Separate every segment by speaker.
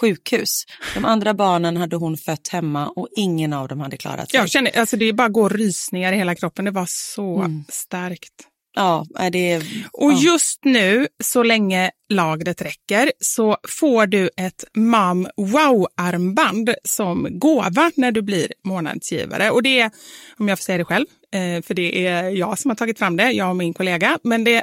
Speaker 1: sjukhus. De andra barnen hade hon fött hemma och ingen av dem hade klarat sig.
Speaker 2: Jag känner, alltså det bara går rysningar i hela kroppen. Det var så
Speaker 1: Mm.
Speaker 2: starkt.
Speaker 1: Ja, är det...
Speaker 2: Och
Speaker 1: ja.
Speaker 2: just nu, så länge lagret räcker, så får du ett Mam Wow-armband som gåva när du blir månadsgivare. Och det är, om jag får säga det själv, eh, för det är jag som har tagit fram det, jag och min kollega, men det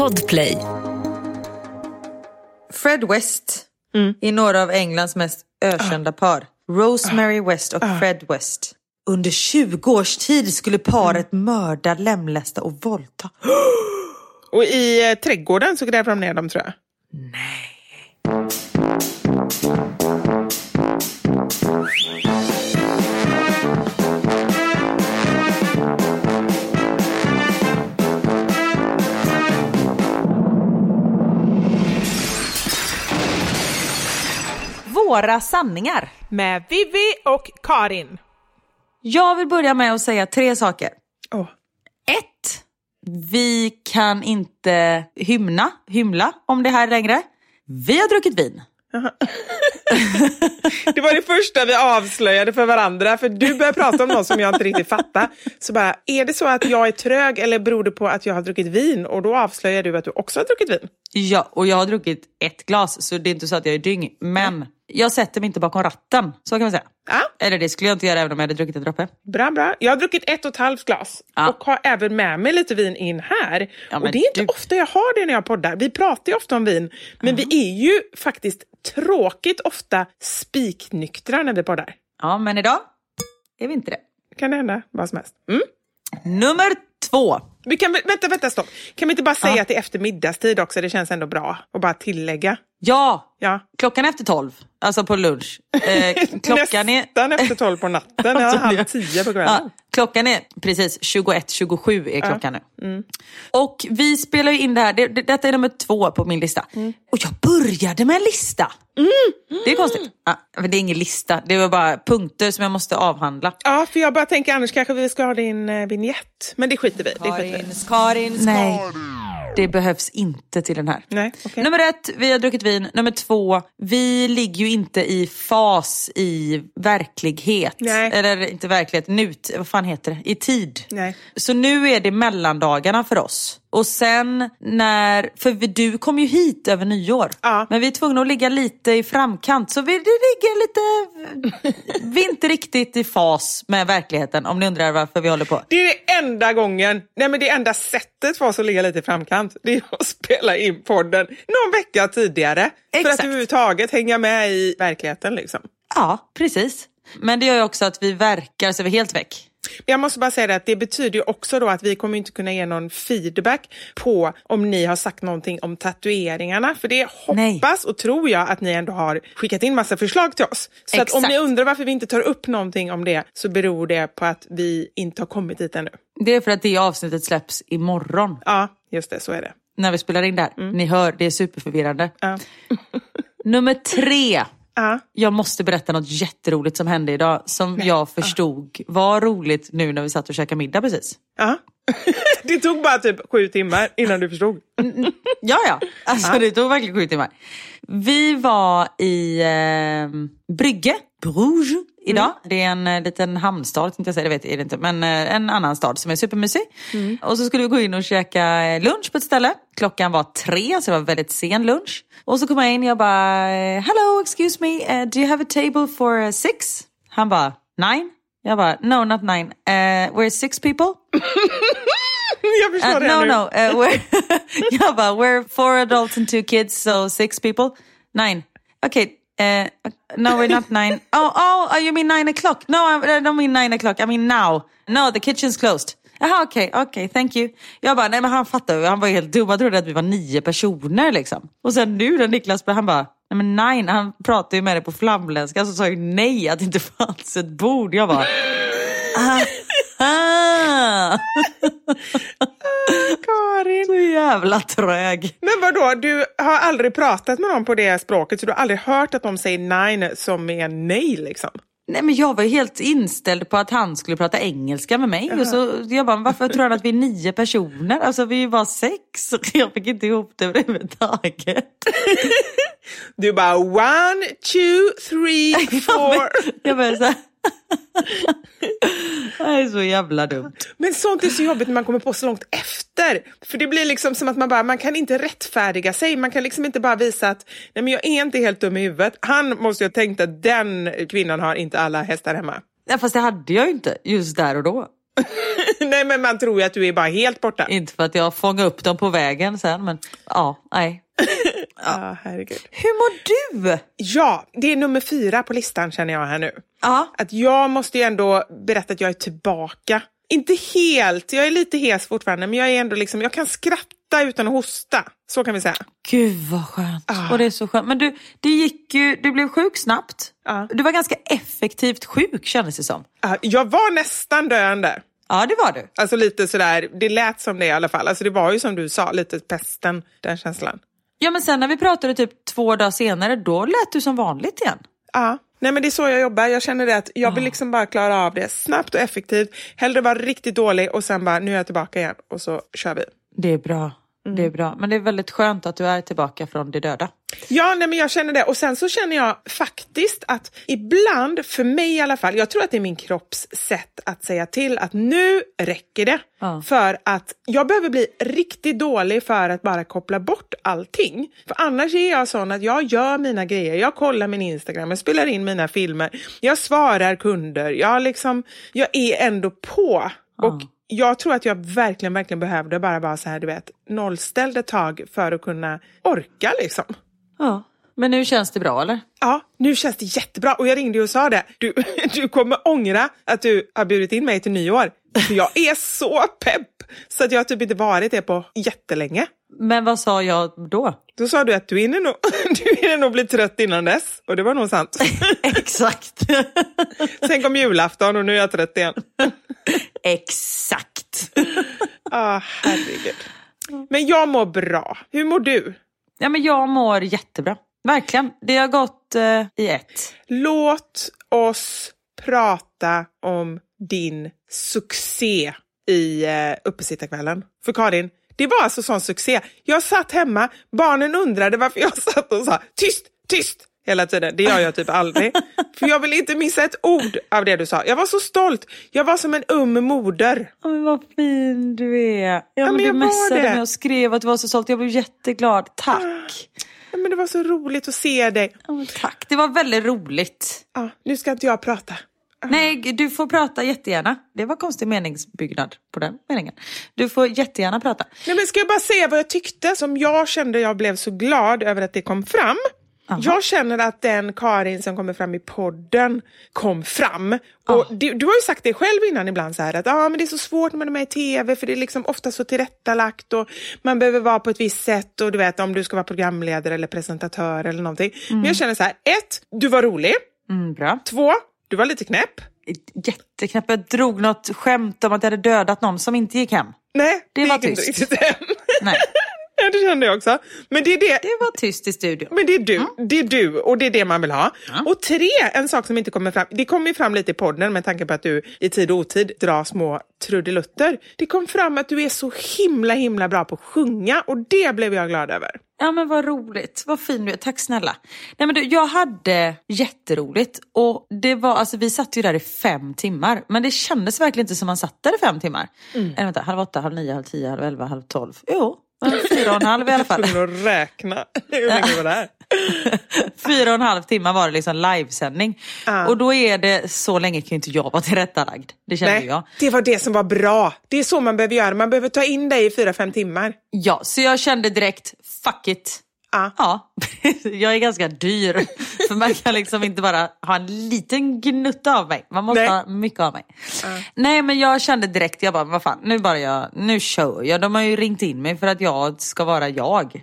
Speaker 3: Podplay.
Speaker 4: Fred West är några av Englands mest ökända par. Rosemary West och Fred West. Under 20 års tid skulle paret mörda, lemlästa och våldta.
Speaker 2: Och i eh, trädgården så gräver de ner dem tror jag.
Speaker 4: Våra sanningar.
Speaker 2: Med Vivi och Karin.
Speaker 4: Jag vill börja med att säga tre saker.
Speaker 2: Åh.
Speaker 4: Ett, vi kan inte hymna, hymla om det här längre. Vi har druckit vin.
Speaker 5: Det var det första vi avslöjade för varandra, för du började prata om något som jag inte riktigt fattar. Så bara, är det så att jag är trög eller beror det på att jag har druckit vin? Och då avslöjar du att du också har druckit vin.
Speaker 4: Ja, och jag har druckit ett glas så det är inte så att jag är dyng. Men jag sätter mig inte bakom ratten, så kan man säga.
Speaker 5: Ja.
Speaker 4: Eller det skulle jag inte göra även om jag hade druckit en droppe.
Speaker 5: Bra, bra. Jag har druckit ett och ett halvt glas
Speaker 4: Ja.
Speaker 5: och har även med mig lite vin in här.
Speaker 4: Ja,
Speaker 5: och det är inte
Speaker 4: du-
Speaker 5: ofta jag har det när jag poddar. Vi pratar ju ofta om vin, men vi är ju faktiskt tråkigt ofta spiknyktra när vi poddar.
Speaker 4: Ja, men idag är vi inte det.
Speaker 5: Kan det hända vad som helst. Mm.
Speaker 4: Nummer två.
Speaker 5: Vi kan, vänta, vänta, stopp. Kan vi inte bara säga
Speaker 4: Ja.
Speaker 5: att det är efter middagstid också? Det känns ändå bra. Och bara tillägga.
Speaker 4: Ja,
Speaker 5: Ja.
Speaker 4: klockan är efter tolv. Alltså på lunch. Eh, klockan är...
Speaker 5: Nästan efter tolv på natten. Ja, halv tio på kvällen.
Speaker 4: Ja, klockan är precis 21.27 är klockan nu. Och vi spelar ju in det här, det, det, detta är nummer två på min lista. Och jag började med en lista. Det är konstigt. Ja, men det är ingen lista, det var bara punkter som jag måste avhandla.
Speaker 5: Ja, för jag bara tänker annars kanske vi ska ha din eh, vignett. Men det skiter vi i.
Speaker 4: Karins, Karins, Nej, det behövs inte till den här.
Speaker 5: Nej, okej.
Speaker 4: Nummer ett, vi har druckit vin. Nummer två, vi ligger ju inte i fas i verklighet.
Speaker 5: Nej.
Speaker 4: Eller inte verklighet, nut, vad fan heter det? I tid.
Speaker 5: Nej.
Speaker 4: Så nu är det mellandagarna för oss. Och sen när, för du kom ju hit över nyår.
Speaker 5: Ja.
Speaker 4: Men vi är tvungna att ligga lite i framkant. Så vi ligger lite, vi är inte riktigt i fas med verkligheten om ni undrar varför vi håller på.
Speaker 5: Det är det enda gången, nej men det enda sättet för oss att ligga lite i framkant, det är att spela in podden någon vecka tidigare. För att
Speaker 4: Exakt.
Speaker 5: överhuvudtaget hänga med i verkligheten liksom.
Speaker 4: Ja, precis. Men det gör ju också att vi verkar så vi är helt väck.
Speaker 5: Men jag måste bara säga det att det betyder också då att vi kommer inte kunna ge någon feedback på om ni har sagt någonting om tatueringarna. För det
Speaker 4: Nej.
Speaker 5: hoppas och tror jag att ni ändå har skickat in massa förslag till oss. Så att om ni undrar varför vi inte tar upp någonting om det så beror det på att vi inte har kommit dit ännu.
Speaker 4: Det är för att det avsnittet släpps imorgon
Speaker 5: Ja, just det, så är det.
Speaker 4: när vi spelar in det här. Ni hör, det är superförvirrande.
Speaker 5: Ja.
Speaker 4: Nummer tre.
Speaker 5: Ja.
Speaker 4: Jag måste berätta något jätteroligt som hände idag som jag förstod var roligt nu när vi satt och käkade middag precis.
Speaker 5: Ja. Det tog bara typ sju timmar innan du förstod.
Speaker 4: Ja, ja. Alltså det tog verkligen sju timmar. Vi var i eh, Brygge, Bruges, idag. Det är en eh, liten hamnstad, tänkte jag säga, det vet jag inte, men eh, en annan stad som är supermysig. Och så skulle vi gå in och käka eh, lunch på ett ställe. Klockan var tre, så det var väldigt sen lunch. Och så kom jag in och jag bara, hello, excuse me, eh, do you have a table for six? Han bara, nine. Jag bara, no not nine, uh, we're six people.
Speaker 5: Jag förstår
Speaker 4: Uh,
Speaker 5: det
Speaker 4: no,
Speaker 5: nu.
Speaker 4: no. Uh, we're, yeah, but we're four adults and two kids, so six people. Nine. Okay. Uh, no, we're not nine. Oh, oh, oh, you mean nine o'clock? No, I, don't mean nine o'clock. I mean now. No, the kitchen's closed. Jaha, okej, okej, thank you. Jag bara, nej men han fattar ju, han var helt dum, han trodde att vi var nio personer liksom. Och sen nu när Niklas, han bara, nej men nine, han pratade ju med det på flamländska så sa ju nej att det inte fanns ett bord. Jag bara, ah.
Speaker 5: Karin.
Speaker 4: Så jävla trög.
Speaker 5: Men vadå, du har aldrig pratat med någon på det språket så du har aldrig hört att de säger nine som är nej liksom?
Speaker 4: Nej men jag var ju helt inställd på att han skulle prata engelska med mig. Och så jag bara, varför tror han att vi är nio personer? Alltså vi är bara sex. Jag fick inte ihop det överhuvudtaget.
Speaker 5: Du bara one, two, three, four.
Speaker 4: Jag bara så här. Det är så jävla dumt.
Speaker 5: Men sånt är så jobbigt när man kommer på så långt efter. För det blir liksom som att man bara, man kan inte rättfärdiga sig. Man kan liksom inte bara visa att, nej men jag är inte helt dum i huvudet. Han måste ju ha tänkt att den kvinnan har inte alla hästar hemma.
Speaker 4: Ja, fast det hade jag ju inte just där och då.
Speaker 5: nej men man tror ju att du är bara helt borta.
Speaker 4: Inte för att jag fångade upp dem på vägen sen men ja, nej.
Speaker 5: Ja, herregud.
Speaker 4: Hur mår du?
Speaker 5: Ja, det är nummer fyra på listan känner jag här nu.
Speaker 4: Ja,
Speaker 5: Att jag måste ju ändå berätta att jag är tillbaka. Inte helt, jag är lite hes fortfarande, men jag är ändå liksom, jag kan skratta utan att hosta. Så kan vi säga.
Speaker 4: gud vad skönt. Och det är så skönt. Men du, det gick ju, du blev sjuk snabbt.
Speaker 5: Ja.
Speaker 4: Du var ganska effektivt sjuk kändes det som.
Speaker 5: Ja, Jag var nästan döende.
Speaker 4: Ja, det var du.
Speaker 5: Alltså lite sådär, det lät som det i alla fall. Alltså det var ju som du sa, lite pesten, den känslan.
Speaker 4: Ja, men sen när vi pratade typ två dagar senare, då lät du som vanligt igen.
Speaker 5: Ja, nej men det är så jag jobbar. Jag känner det att jag vill liksom bara klara av det snabbt och effektivt. Hellre vara riktigt dålig och sen bara, nu är jag tillbaka igen och så kör vi.
Speaker 4: Det är bra. Det är bra. Men det är väldigt skönt att du är tillbaka från det döda.
Speaker 5: Ja, nej, men jag känner det. Och sen så känner jag faktiskt att ibland, för mig i alla fall, jag tror att det är min kropps sätt att säga till att nu räcker det.
Speaker 4: Ja.
Speaker 5: För att jag behöver bli riktigt dålig för att bara koppla bort allting. För annars är jag sån att jag gör mina grejer, jag kollar min Instagram, jag spelar in mina filmer, jag svarar kunder, jag, liksom, jag är ändå på. Och jag tror att jag verkligen, verkligen behövde bara vara så här, du vet, nollställd ett tag för att kunna orka liksom.
Speaker 4: Ja. Men nu känns det bra eller?
Speaker 5: Ja, nu känns det jättebra. Och jag ringde och sa det. Du, du kommer ångra att du har bjudit in mig till nyår. För jag är så pepp! Så att jag har typ inte varit det på jättelänge.
Speaker 4: Men vad sa jag då?
Speaker 5: Då sa du att du hinner nog, du hinner nog bli trött innan dess. Och det var nog sant.
Speaker 4: Exakt.
Speaker 5: Sen kom julafton och nu är jag trött igen.
Speaker 4: Exakt.
Speaker 5: Ah, herregud. Men jag mår bra. Hur mår du?
Speaker 4: Ja, men jag mår jättebra. Verkligen. Det har gått eh, i ett.
Speaker 5: Låt oss prata om din succé i eh, uppesittarkvällen. För Karin, det var alltså sån succé. Jag satt hemma, barnen undrade varför jag satt och sa tyst, tyst hela tiden. Det gör jag typ aldrig. För jag vill inte missa ett ord av det du sa. Jag var så stolt. Jag var som en um moder.
Speaker 4: Oh, men vad fin du är. Ja, men
Speaker 5: men
Speaker 4: du messade mig och skrev att du var så stolt. Jag blev jätteglad. Tack.
Speaker 5: Ja, men det var så roligt att se dig.
Speaker 4: Ja, men tack. Det var väldigt roligt.
Speaker 5: Ja, nu ska inte jag prata.
Speaker 4: Nej, du får prata jättegärna. Det var konstig meningsbyggnad på den meningen. Du får jättegärna prata.
Speaker 5: Nej, men ska jag bara säga vad jag tyckte som jag kände jag blev så glad över att det kom fram. Jag känner att den Karin som kommer fram i podden kom fram. Och du, du har ju sagt det själv innan ibland så här att ah, men det är så svårt när man är med i tv för det är liksom ofta så tillrättalagt och man behöver vara på ett visst sätt och du vet om du ska vara programledare eller presentatör eller någonting. Men jag känner så här, ett, du var rolig.
Speaker 4: Mm, bra.
Speaker 5: Två, du var lite knäpp.
Speaker 4: Jätteknäpp. Jag drog något skämt om att jag hade dödat någon som inte gick hem.
Speaker 5: Nej,
Speaker 4: Det var
Speaker 5: gick inte
Speaker 4: tyst.
Speaker 5: riktigt hem.
Speaker 4: Nej,
Speaker 5: Ja, det kände jag också. Men det är det,
Speaker 4: det var tyst i studion.
Speaker 5: Men det är du, det är du och det är det man vill ha. Och tre, en sak som inte kommer fram, det kommer ju fram lite i podden med tanke på att du i tid och otid drar små trudelutter. Det kom fram att du är så himla himla bra på att sjunga och det blev jag glad över.
Speaker 4: Ja men vad roligt, vad fin du är, tack snälla. Nej men du, jag hade jätteroligt och det var, alltså vi satt ju där i fem timmar men det kändes verkligen inte som man satt där i fem timmar.
Speaker 5: Mm.
Speaker 4: Eller vänta, halv åtta, halv nio, halv tio, halv elva, halv tolv. Jo, fyra och en halv i alla fall.
Speaker 5: Tvungen att räkna hur länge var det här?
Speaker 4: Fyra och en halv timme var det liksom livesändning. Och då är det, så länge kan ju inte jag vara tillrättalagd. Det känner
Speaker 5: Nej,
Speaker 4: jag.
Speaker 5: det var det som var bra. Det är så man behöver göra. Man behöver ta in dig i fyra, fem timmar.
Speaker 4: Ja, så jag kände direkt, fuck it.
Speaker 5: Ja.
Speaker 4: Ja, jag är ganska dyr. För man kan liksom inte bara ha en liten gnutta av mig. Man måste
Speaker 5: Nej.
Speaker 4: ha mycket av mig. Nej men jag kände direkt, jag bara, vad fan, nu bara jag, nu kör jag. De har ju ringt in mig för att jag ska vara jag.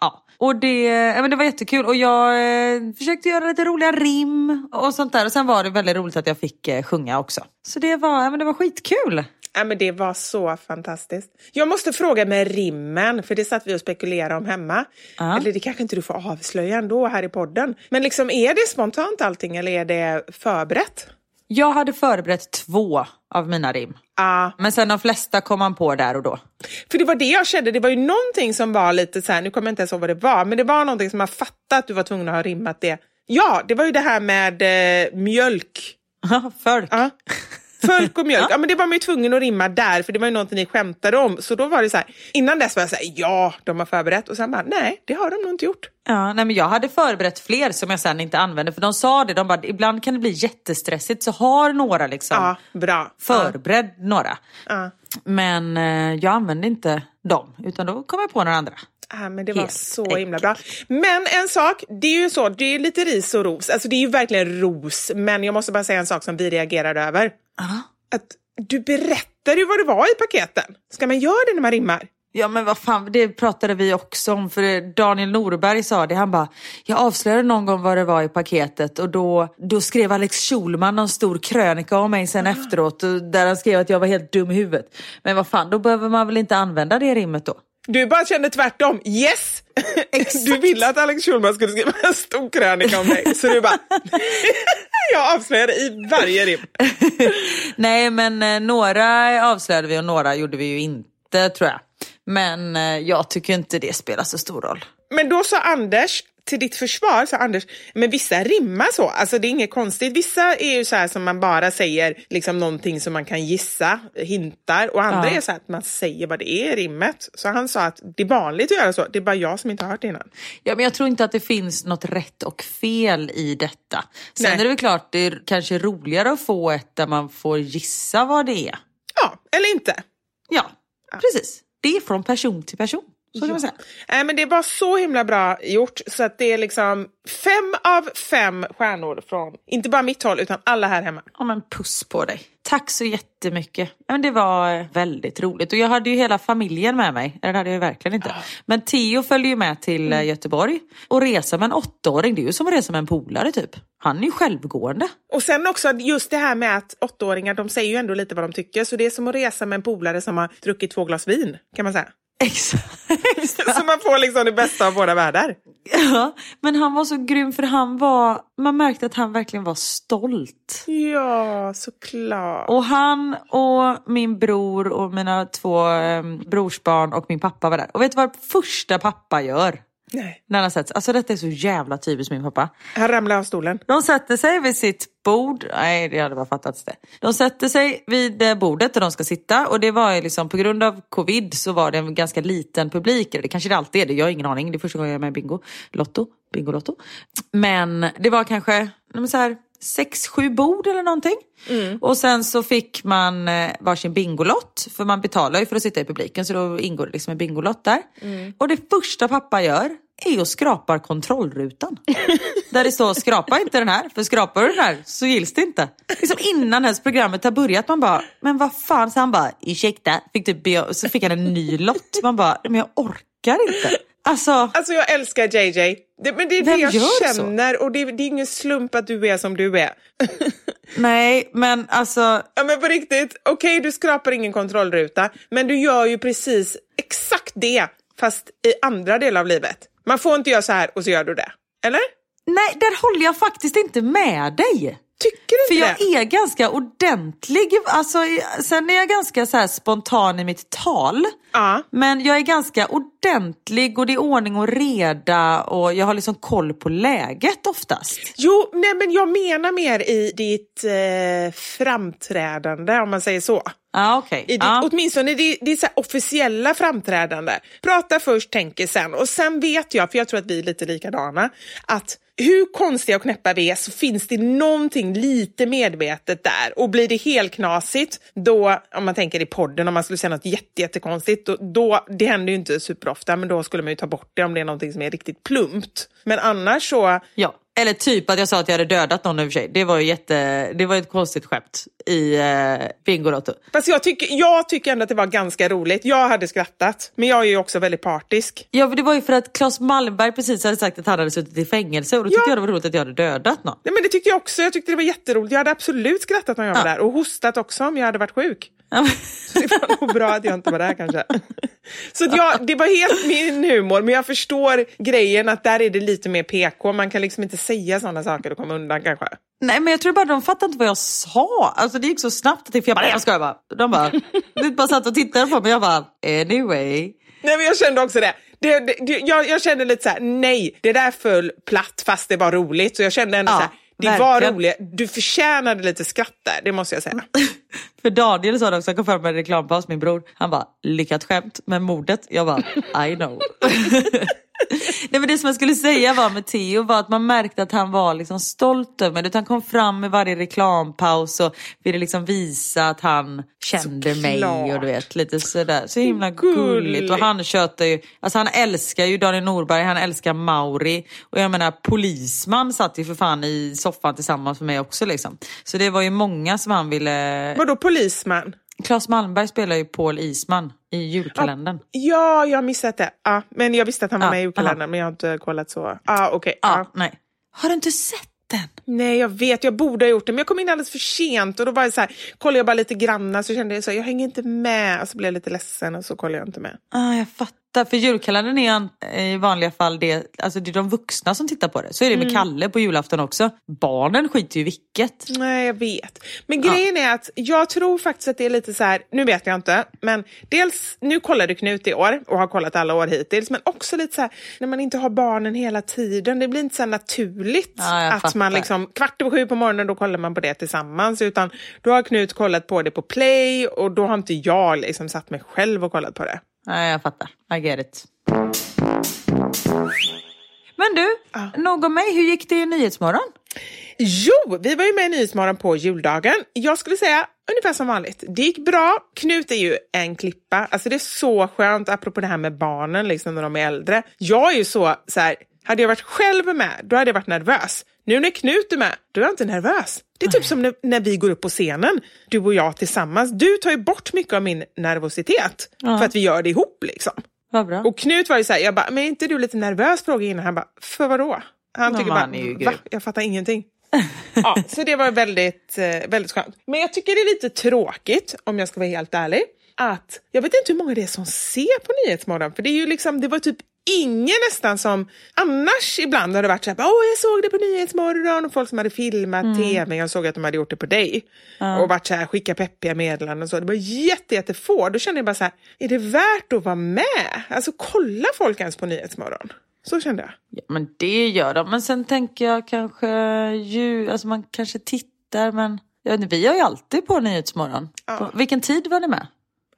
Speaker 4: Ja. Och det, ja, men det var jättekul och jag eh, försökte göra lite roliga rim och sånt där. Och sen var det väldigt roligt att jag fick eh, sjunga också. Så det var, ja, men det var skitkul.
Speaker 5: Ja, men det var så fantastiskt. Jag måste fråga med rimmen, för det satt vi och spekulerade om hemma.
Speaker 4: Ja.
Speaker 5: Eller det kanske inte du får avslöja ändå här i podden. Men liksom, är det spontant allting eller är det förberett?
Speaker 4: Jag hade förberett två av mina rim.
Speaker 5: Ja,
Speaker 4: Men sen de flesta kom man på där och då.
Speaker 5: för det var det jag kände. Det var ju någonting som var lite så här, nu kommer jag inte ens ihåg vad det var, men det var någonting som jag fattade att du var tvungen att ha rimmat det. Ja, det var ju det här med eh, mjölk.
Speaker 4: Folk.
Speaker 5: Ja. Fölk och mjölk, ja men det var man ju tvungen att rimma där för det var ju någonting ni skämtade om. Så då var det så här, innan dess var jag så här, ja de har förberett och sen bara, nej det har de nog inte gjort.
Speaker 4: Ja, nej, men jag hade förberett fler som jag sen inte använde för de sa det, de bara, ibland kan det bli jättestressigt så har några liksom
Speaker 5: Ja, bra.
Speaker 4: förberedd några.
Speaker 5: Ja.
Speaker 4: Men eh, jag använde inte dem utan då kom jag på några andra.
Speaker 5: Ja, men det var
Speaker 4: Helt
Speaker 5: så himla bra. Men en sak, det är ju så, det är lite ris och ros. Alltså det är ju verkligen ros, men jag måste bara säga en sak som vi reagerade över. Att du berättar ju vad det var i paketen. Ska man göra det när man rimmar?
Speaker 4: Ja men vad fan, det pratade vi också om för Daniel Norberg sa det. Han bara, jag avslöjade någon gång vad det var i paketet och då, då skrev Alex Schulman någon stor krönika om mig sen efteråt och där han skrev att jag var helt dum i huvudet. Men vad fan, då behöver man väl inte använda det rimmet då?
Speaker 5: Du bara kände tvärtom. Yes! Du ville att Alex Schulman skulle skriva en stor krönika om dig. Så du bara... jag avslöjade i varje rim.
Speaker 4: Nej men eh, några avslöjade vi och några gjorde vi ju inte. tror jag. Men eh, jag tycker inte det spelar så stor roll.
Speaker 5: Men då sa Anders, till ditt försvar sa Anders, men vissa rimmar så. Alltså det är inget konstigt. Vissa är ju så här som man bara säger liksom någonting som man kan gissa, hintar. Och andra
Speaker 4: Ja.
Speaker 5: är så att man säger vad det är i rimmet. Så han sa att det är vanligt att göra så. Det är bara jag som inte har hört det innan.
Speaker 4: Ja, men jag tror inte att det finns något rätt och fel i detta. Sen
Speaker 5: Nej.
Speaker 4: är det väl klart det är kanske roligare att få ett där man får gissa vad det är.
Speaker 5: Ja, eller inte.
Speaker 4: Ja, precis. Det är från person till person. Så kan man säga.
Speaker 5: Nej, men det var så himla bra gjort så att det är liksom fem av fem stjärnor från, inte bara mitt håll, utan alla här hemma.
Speaker 4: Ja, men puss på dig. Tack så jättemycket. Ja, men det var väldigt roligt. Och jag hade ju hela familjen med mig. Eller det hade jag verkligen inte. Men Theo följde ju med till eh, Göteborg. Och resa med en åttaåring, det är ju som att resa med en polare typ. Han är ju självgående.
Speaker 5: Och sen också just det här med att åttaåringar, de säger ju ändå lite vad de tycker. Så det är som att resa med en polare som har druckit två glas vin, kan man säga.
Speaker 4: Exakt.
Speaker 5: så man får liksom det bästa av båda världar.
Speaker 4: Ja, men han var så grym för han var, man märkte att han verkligen var stolt.
Speaker 5: Ja, såklart.
Speaker 4: Och han och min bror och mina två eh, brorsbarn och min pappa var där. Och vet du vad första pappa gör?
Speaker 5: Nej.
Speaker 4: När han sätts, alltså detta är så jävla typiskt min pappa.
Speaker 5: Han ramlade av stolen.
Speaker 4: De sätter sig vid sitt bord, nej det hade bara fattats det. De sätter sig vid eh, bordet där de ska sitta och det var ju liksom på grund av covid så var det en ganska liten publik. Det kanske det alltid är, det jag har ingen aning. Det är första gången jag är med i Bingo Lotto. Bingo Lotto. Men det var kanske nej, men så här, sex, sju bord eller någonting. Och sen så fick man eh, varsin bingolott, för man betalar ju för att sitta i publiken så då ingår det liksom en bingolott där. Och det första pappa gör är att skrapa kontrollrutan. Där det står skrapa inte den här, för skrapar du den här så gills det inte. Liksom innan ens programmet har börjat man bara, men vad fan, så han bara, ursäkta, fick typ så fick han en ny lott. Man bara, men jag orkar inte. Alltså,
Speaker 5: Alltså jag älskar JJ. Det, men det är det jag
Speaker 4: gör så?
Speaker 5: känner och det, det är ingen slump att du är som du är.
Speaker 4: nej men alltså,
Speaker 5: Ja men på riktigt, okej du skrapar ingen kontrollruta, men du gör ju precis exakt det, fast i andra delar av livet. Man får inte göra så här och så gör du det. Eller?
Speaker 4: nej där håller jag faktiskt inte med dig.
Speaker 5: Tycker du
Speaker 4: För
Speaker 5: inte
Speaker 4: jag
Speaker 5: det?
Speaker 4: är ganska ordentlig, alltså, sen är jag ganska så spontan i mitt tal.
Speaker 5: Ja.
Speaker 4: Men jag är ganska ordentlig och det är ordning och reda och jag har liksom koll på läget oftast.
Speaker 5: Jo, nej men jag menar mer i ditt eh, framträdande, om man säger så.
Speaker 4: Ja okej.
Speaker 5: I ditt,
Speaker 4: Ja.
Speaker 5: Åtminstone det, det är så officiella framträdande. Prata först, tänker sen. Och sen vet jag, för jag tror att vi är lite likadana, att hur konstiga och knäppa vi är så finns det någonting lite medvetet där. Och blir det helt knasigt, då, om man tänker i podden, om man skulle säga något jätte, jättekonstigt, då, då, det händer ju inte superofta, men då skulle man ju ta bort det om det är någonting som är riktigt plumpt. Men annars så,
Speaker 4: ja. Eller typ att jag sa att jag hade dödat någon i och för sig. Det var ju jätte, det var ett konstigt skämt i eh, Bingolotto.
Speaker 5: fast jag tycker, jag tycker ändå att det var ganska roligt. Jag hade skrattat, men jag är ju också väldigt partisk.
Speaker 4: Ja, men det var ju för att Claes Malmberg precis hade sagt att han hade suttit i fängelse och då tyckte
Speaker 5: Ja.
Speaker 4: jag det var roligt att jag hade dödat någon.
Speaker 5: Nej, men det tyckte jag också. Jag tyckte det var jätteroligt. Jag hade absolut skrattat om jag var
Speaker 4: Ja.
Speaker 5: där och hostat också om jag hade varit sjuk. Så det var nog bra att jag inte var där kanske. Så jag, det var helt min humor, men jag förstår grejen att där är det lite mer PK. Man kan liksom inte säga sådana saker och komma undan kanske.
Speaker 4: Nej men jag tror bara de fattade inte vad jag sa. Alltså det gick så snabbt. För jag bara, jag skojar bara. De bara, de bara satt och tittade på mig. Jag bara, anyway.
Speaker 5: Nej, men jag kände också det. det, det, det jag, jag kände lite så här: nej, det där föll platt fast det var roligt. Så jag kände ändå
Speaker 4: Ja,
Speaker 5: så här, det var
Speaker 4: verkligen.
Speaker 5: roligt. Du förtjänade lite skratt där, det måste jag säga.
Speaker 4: För Daniel sa det också, han kom fram med en reklampaus, min bror. Han bara, lyckat skämt. Men mordet, jag bara, I know. Nej, men det som jag skulle säga var med Theo var att man märkte att han var liksom stolt över mig. Han kom fram med varje reklampaus och ville liksom visa att han kände mig och du vet lite sådär. Så himla gulligt. Och han tjötar ju, alltså han älskar ju Daniel Norberg, han älskar Mauri. Och jag menar polisman satt ju för fan i soffan tillsammans med mig också liksom. Så det var ju många som han ville
Speaker 5: Vadå polisman?
Speaker 4: Claes Malmberg spelar ju Paul Isman i julkalendern.
Speaker 5: Ja, jag har missat det. Ja, men jag visste att han var
Speaker 4: Ja,
Speaker 5: med i julkalendern, men jag har inte kollat så. Ja, okej.
Speaker 4: Ja,
Speaker 5: ja.
Speaker 4: nej. Har du inte sett den?
Speaker 5: Nej, jag vet, jag borde ha gjort det, men jag kom in alldeles för sent och då var så här, kollade jag bara lite granna så kände jag så här, jag hänger inte med och så blev jag lite ledsen och så kollade jag inte med.
Speaker 4: Ah, jag fattar. För julkalendern är an- i vanliga fall det, alltså det är de vuxna som tittar på det. Så är det med Kalle på julafton också. Barnen skiter ju vilket.
Speaker 5: Nej, jag vet. Men grejen är att jag tror faktiskt att det är lite så här, nu vet jag inte, men dels, nu kollade Knut i år och har kollat alla år hittills, men också lite så här, när man inte har barnen hela tiden, det blir inte så här naturligt
Speaker 4: Ja,
Speaker 5: att
Speaker 4: fattar.
Speaker 5: man liksom, kvart över sju på morgonen, då kollar man på det tillsammans, utan då har Knut kollat på det på play och då har inte jag liksom satt mig själv och kollat på det.
Speaker 4: Nej, jag fattar. I get it. Men du, nog om mig. Hur gick det i Nyhetsmorgon?
Speaker 5: Jo, vi var ju med i Nyhetsmorgon på juldagen. Jag skulle säga ungefär som vanligt. Det gick bra. Knut är ju en klippa. Alltså det är så skönt, apropå det här med barnen liksom, när de är äldre. Jag är ju så, så här, hade jag varit själv med, då hade jag varit nervös. Nu när Knut är med, då är jag inte nervös. Det är typ som när, när vi går upp på scenen, du och jag tillsammans. Du tar ju bort mycket av min nervositet för att vi gör det ihop liksom.
Speaker 4: Vad bra.
Speaker 5: Och Knut var ju så här, jag bara, men är inte du lite nervös? Frågade innan. Han bara, för vadå? Han
Speaker 4: Ja,
Speaker 5: tycker bara,
Speaker 4: han
Speaker 5: va? Jag fattar ingenting. ja, så det var väldigt, eh, väldigt skönt. Men jag tycker det är lite tråkigt, om jag ska vara helt ärlig, att jag vet inte hur många det är som ser på Nyhetsmorgon, för det är ju liksom, det var typ ingen nästan som, annars ibland har det varit så här, åh jag såg det på Nyhetsmorgon och folk som hade filmat
Speaker 4: Mm.
Speaker 5: tv, jag såg att de hade gjort det på dig och varit så här, skicka peppiga meddelanden och så. Det var jätte, jättefå. Då kände jag bara så här, är det värt att vara med? Alltså kolla folk ens på Nyhetsmorgon? Så kände jag.
Speaker 4: Ja, men det gör de. Men sen tänker jag kanske ju, alltså man kanske tittar men inte, vi har ju alltid på Nyhetsmorgon. På, vilken tid var det med?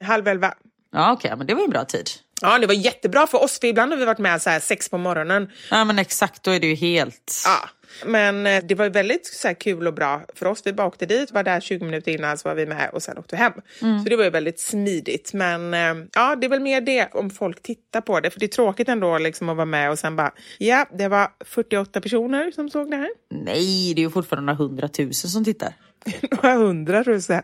Speaker 5: Halv elva.
Speaker 4: Ja okej, men det var ju en bra tid.
Speaker 5: Ja, det var jättebra för oss, för ibland har vi varit med så här sex på morgonen.
Speaker 4: Ja men exakt, då är det ju helt...
Speaker 5: Ja. Men eh, det var väldigt så här, kul och bra för oss. Vi bara åkte dit, var där 20 minuter innan, så var vi med och sen åkte vi hem. Så det var ju väldigt smidigt. Men eh, ja, det är väl mer det om folk tittar på det. För det är tråkigt ändå liksom, att vara med och sen bara, ja, det var 48 personer som såg det här.
Speaker 4: Nej, det är ju fortfarande några hundratusen som tittar.
Speaker 5: Några hundra säga.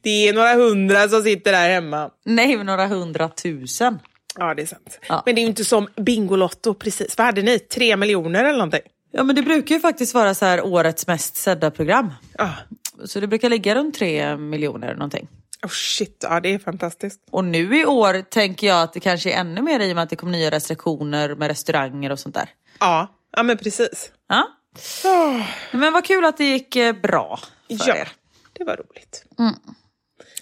Speaker 5: Det är några hundra som sitter där hemma.
Speaker 4: Nej, men några hundratusen.
Speaker 5: Ja, det är sant.
Speaker 4: Ja.
Speaker 5: Men det är ju inte som Bingolotto precis. Vad hade ni? Tre miljoner eller någonting?
Speaker 4: Ja men det brukar ju faktiskt vara så här årets mest sedda program.
Speaker 5: Ja.
Speaker 4: Så det brukar ligga runt tre miljoner någonting.
Speaker 5: Oh shit, ja det är fantastiskt.
Speaker 4: Och nu i år tänker jag att det kanske är ännu mer i och med att det kommer nya restriktioner med restauranger och sånt där.
Speaker 5: Ja, ja men precis.
Speaker 4: Ja. Men vad kul att det gick eh, bra för
Speaker 5: Ja,
Speaker 4: er.
Speaker 5: det var roligt.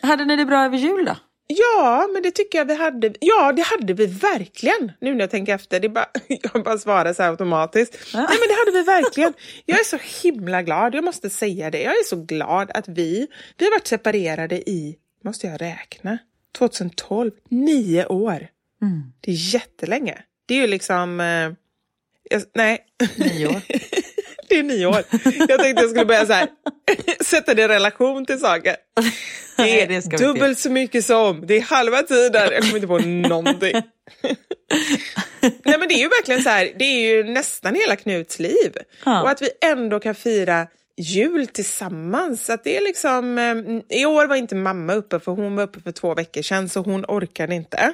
Speaker 4: Hade ni det bra över jul då?
Speaker 5: Ja, men det tycker jag vi hade. Ja, det hade vi verkligen. Nu när jag tänker efter. Det bara, jag bara svarar så här automatiskt. Nej, men det hade vi verkligen. Jag är så himla glad. Jag måste säga det. Jag är så glad att vi, vi har varit separerade i, måste jag räkna, 2012. Nio år. Det är jättelänge. Det är ju liksom, eh, jag, nej.
Speaker 4: Nio år.
Speaker 5: Det är nio år. Jag tänkte jag skulle börja så här, sätta det i relation till saker. Det
Speaker 4: Nej,
Speaker 5: är
Speaker 4: det vi inte
Speaker 5: dubbelt så mycket som, det är halva tiden. Jag kommer inte på någonting. Nej men det är ju verkligen så här, det är ju nästan hela Knuts liv.
Speaker 4: Ja.
Speaker 5: Och att vi ändå kan fira jul tillsammans. Att det är liksom, eh, I år var inte mamma uppe för hon var uppe för två veckor sedan så hon orkade inte.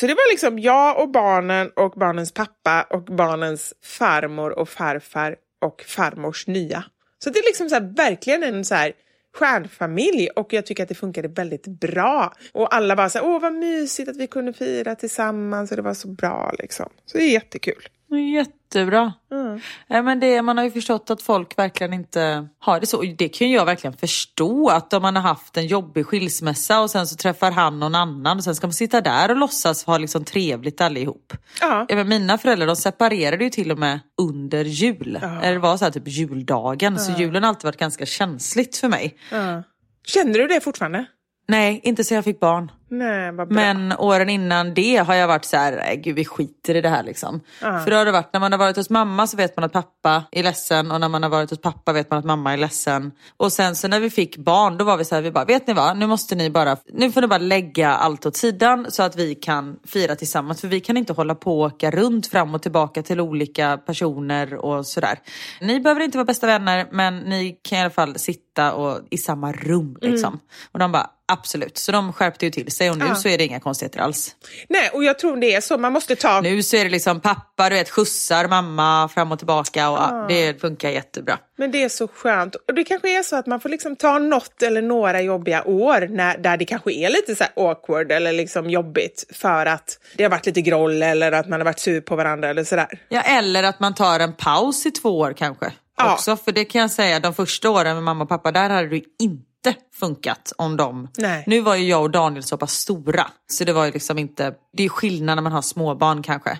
Speaker 5: Så det var liksom jag och barnen och barnens pappa och barnens farmor och farfar och farmors nya. Så det är liksom så här, verkligen en så här stjärnfamilj och jag tycker att det funkade väldigt bra. Och alla bara så här, åh vad mysigt att vi kunde fira tillsammans och det var så bra liksom. Så det är jättekul.
Speaker 4: Jättebra.
Speaker 5: Mm.
Speaker 4: Ja, men det, man har ju förstått att folk verkligen inte har det så. Och Det kan jag verkligen förstå. Att om man har haft en jobbig skilsmässa och sen så träffar han någon annan och sen ska man sitta där och låtsas ha liksom trevligt allihop.
Speaker 5: Ja.
Speaker 4: Ja, men mina föräldrar de separerade ju till och med under jul. Eller det var så här typ juldagen. Så julen har alltid varit ganska känsligt för mig.
Speaker 5: Känner du det fortfarande?
Speaker 4: Nej, inte sen jag fick barn.
Speaker 5: Nej, vad bra.
Speaker 4: Men åren innan det har jag varit så här, "Nej, gud vi skiter i det här liksom. För då har det varit, när man har varit hos mamma så vet man att pappa är ledsen och när man har varit hos pappa vet man att mamma är ledsen. Och sen så när vi fick barn då var vi så här, vi bara, vet ni vad, nu måste ni bara, nu får ni bara lägga allt åt sidan så att vi kan fira tillsammans. För vi kan inte hålla på och åka runt fram och tillbaka till olika personer och sådär. Ni behöver inte vara bästa vänner men ni kan i alla fall sitta och, i samma rum liksom. Och de bara, absolut. Så de skärpte ju till sig och nu
Speaker 5: Ja.
Speaker 4: så är det inga konstigheter alls.
Speaker 5: Nej, och jag tror det är så. Man måste ta...
Speaker 4: Nu så är det liksom pappa, du vet, skjutsar mamma fram och tillbaka och ja, det funkar jättebra.
Speaker 5: Men det är så skönt. Och det kanske är så att man får liksom ta något eller några jobbiga år när, där det kanske är lite så awkward eller liksom jobbigt för att det har varit lite groll eller att man har varit sur på varandra eller sådär.
Speaker 4: Ja, eller att man tar en paus i två år kanske.
Speaker 5: Ja.
Speaker 4: Också, för det kan jag säga, de första åren med mamma och pappa, där hade ju inte funkat om de...
Speaker 5: Nej.
Speaker 4: Nu var ju jag och Daniel så pass stora, så det var ju liksom inte... Det är skillnad när man har småbarn kanske.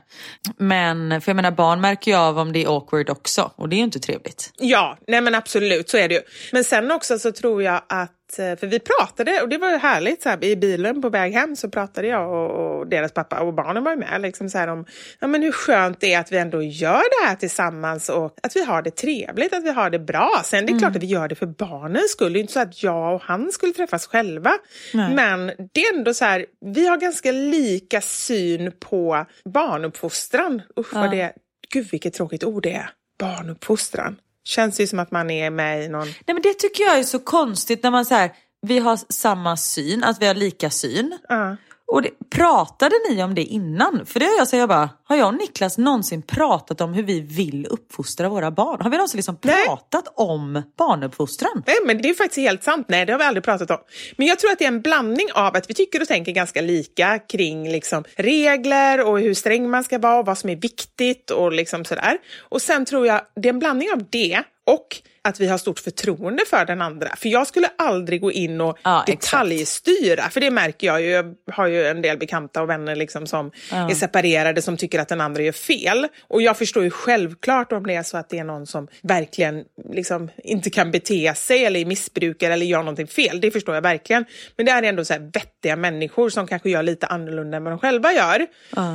Speaker 4: Men, för jag menar barn märker ju av om det är awkward också och det är ju inte trevligt.
Speaker 5: Ja, nej men absolut så är det ju. Men sen också så tror jag att, eh, för vi pratade och det var ju härligt så här, i bilen på väg hem så pratade jag och, och deras pappa och barnen var ju med liksom så här om ja, men hur skönt det är att vi ändå gör det här tillsammans och att vi har det trevligt, att vi har det bra. Sen det är klart att vi gör det för barnens skull. Det är inte så att jag och han skulle träffas själva. Men det är ändå så här, vi har ganska lika syn på barnuppfostran. Usch vad det, gud vilket tråkigt ord det är. Barnuppfostran. Känns ju som att man är med i någon...
Speaker 4: Nej men det tycker jag är så konstigt när man säger vi har samma syn, att vi har lika syn.
Speaker 5: Ja.
Speaker 4: Och det, pratade ni om det innan? För det har jag sagt, jag bara, har jag och Niklas någonsin pratat om hur vi vill uppfostra våra barn? Har vi någonsin liksom
Speaker 5: Nej.
Speaker 4: pratat om barnuppfostran?
Speaker 5: Nej, men det är faktiskt helt sant. Nej, det har vi aldrig pratat om. Men jag tror att det är en blandning av att vi tycker och tänker ganska lika kring liksom regler och hur sträng man ska vara och vad som är viktigt och liksom sådär. Och sen tror jag det är en blandning av det och att vi har stort förtroende för den andra. För jag skulle aldrig gå in och
Speaker 4: Ja, exakt.
Speaker 5: detaljstyra, för det märker jag ju. Jag har ju en del bekanta och vänner liksom som är separerade som tycker att den andra gör fel. Och jag förstår ju självklart om det är så att det är någon som verkligen liksom inte kan bete sig eller är missbrukare eller gör någonting fel. Det förstår jag verkligen. Men det är ändå så här vettiga människor som kanske gör lite annorlunda än vad de själva gör.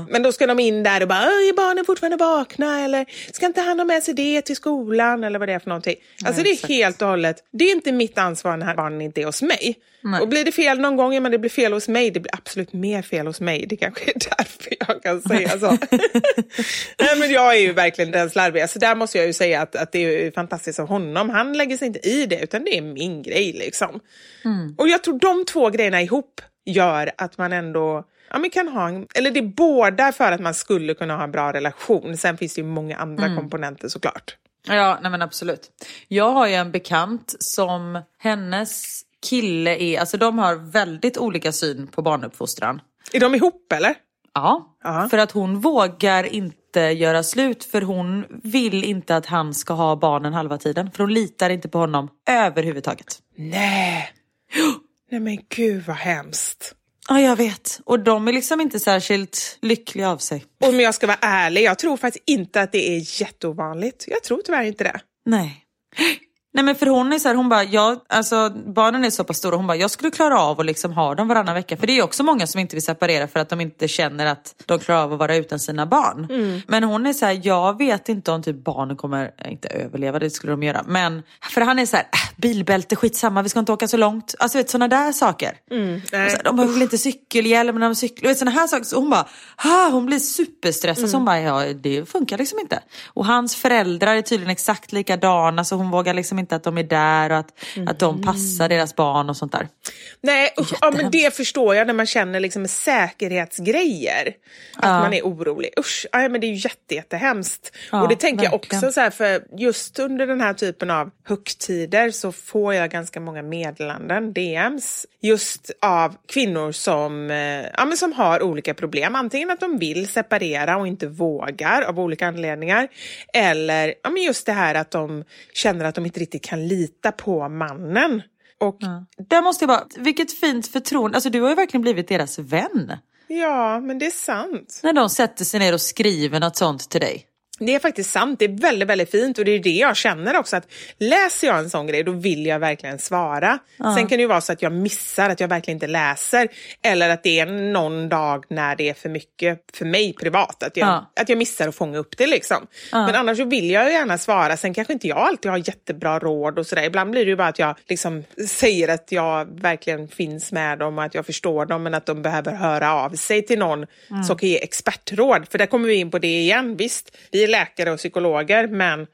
Speaker 5: Men då ska de in där och bara, "Åh, är barnen fortfarande vakna? Eller ska inte han ha med sig det till skolan? Eller vad det är för någonting. Alltså det är helt och hållet, det är inte mitt ansvar när barnen inte är hos mig. Och blir det fel någon gång, men det blir fel hos mig. Det blir absolut mer fel hos mig. Det kanske är därför jag kan säga så. Nej, men jag är ju verkligen den slarviga. Så där måste jag ju säga att, att det är fantastiskt av honom. Han lägger sig inte i det, utan det är min grej liksom. Och jag tror de två grejerna ihop gör att man ändå Ja, men kan ha en, eller det är båda för att man skulle kunna ha en bra relation. Sen finns det ju många andra komponenter såklart.
Speaker 4: Ja, nej men absolut. Jag har ju en bekant som hennes kille är, alltså de har väldigt olika syn på barnuppfostran.
Speaker 5: Är de ihop eller?
Speaker 4: Ja,
Speaker 5: Ja.
Speaker 4: för att hon vågar inte göra slut för hon vill inte att han ska ha barnen halva tiden. För hon litar inte på honom överhuvudtaget.
Speaker 5: Nej. Nej men gud vad hemskt.
Speaker 4: Ja, jag vet. Och de är liksom inte särskilt lyckliga av sig.
Speaker 5: Om jag ska vara ärlig, jag tror faktiskt inte att det är jätteovanligt. Jag tror tyvärr inte det.
Speaker 4: Nej. Nej men för hon är så här, hon bara, jag, alltså barnen är så pass stora, hon bara, jag skulle klara av att liksom ha dem varannan vecka. För det är också många som inte vill separera för att de inte känner att de klarar av att vara utan sina barn. Men hon är så här, jag vet inte om typ barnen kommer, eh, inte överleva, det skulle de göra. Men, för han är så här, äh, bilbälte, skitsamma, vi ska inte åka så långt. Alltså vet sådana där saker. Och så här, de har väl inte cykelhjälm när de cyklar, vet sådana här saker. Så hon bara, ah, hon blir superstressad. Så hon bara, ja det funkar liksom inte. Och hans föräldrar är tydligen exakt likadana så hon vågar liksom inte att de är där och att, att de passar deras barn och sånt där.
Speaker 5: Nej, usch, ja, men det förstår jag när man känner liksom säkerhetsgrejer. Att man är orolig. Usch, ja, men det är ju jätte, jättehemskt.
Speaker 4: Ja,
Speaker 5: och det tänker jag
Speaker 4: verkligen.
Speaker 5: också så här, för just under den här typen av högtider så får jag ganska många meddelanden, DMs, just av kvinnor som, eh, ja, men som har olika problem. Antingen att de vill separera och inte vågar av olika anledningar. Eller ja, men just det här att de känner att de inte riktigt kan lita på mannen. Och
Speaker 4: Där måste jag bara, vilket fint förtroende, alltså du har ju verkligen blivit deras vän.
Speaker 5: Ja, men det är sant.
Speaker 4: När de sätter sig ner och skriver något sånt till dig.
Speaker 5: Det är faktiskt sant. Det är väldigt, väldigt fint och det är det jag känner också att läser jag en sån grej då vill jag verkligen svara. Sen kan det ju vara så att jag missar, att jag verkligen inte läser eller att det är någon dag när det är för mycket för mig privat. Att jag,
Speaker 4: Ja.
Speaker 5: att jag missar att fånga upp det liksom. Men annars vill jag ju gärna svara. Sen kanske inte jag alltid har jättebra råd och sådär. Ibland blir det ju bara att jag liksom säger att jag verkligen finns med dem och att jag förstår dem men att de behöver höra av sig till någon som kan ge expertråd. För där kommer vi in på det igen. Visst, vi är läkare och psykologer men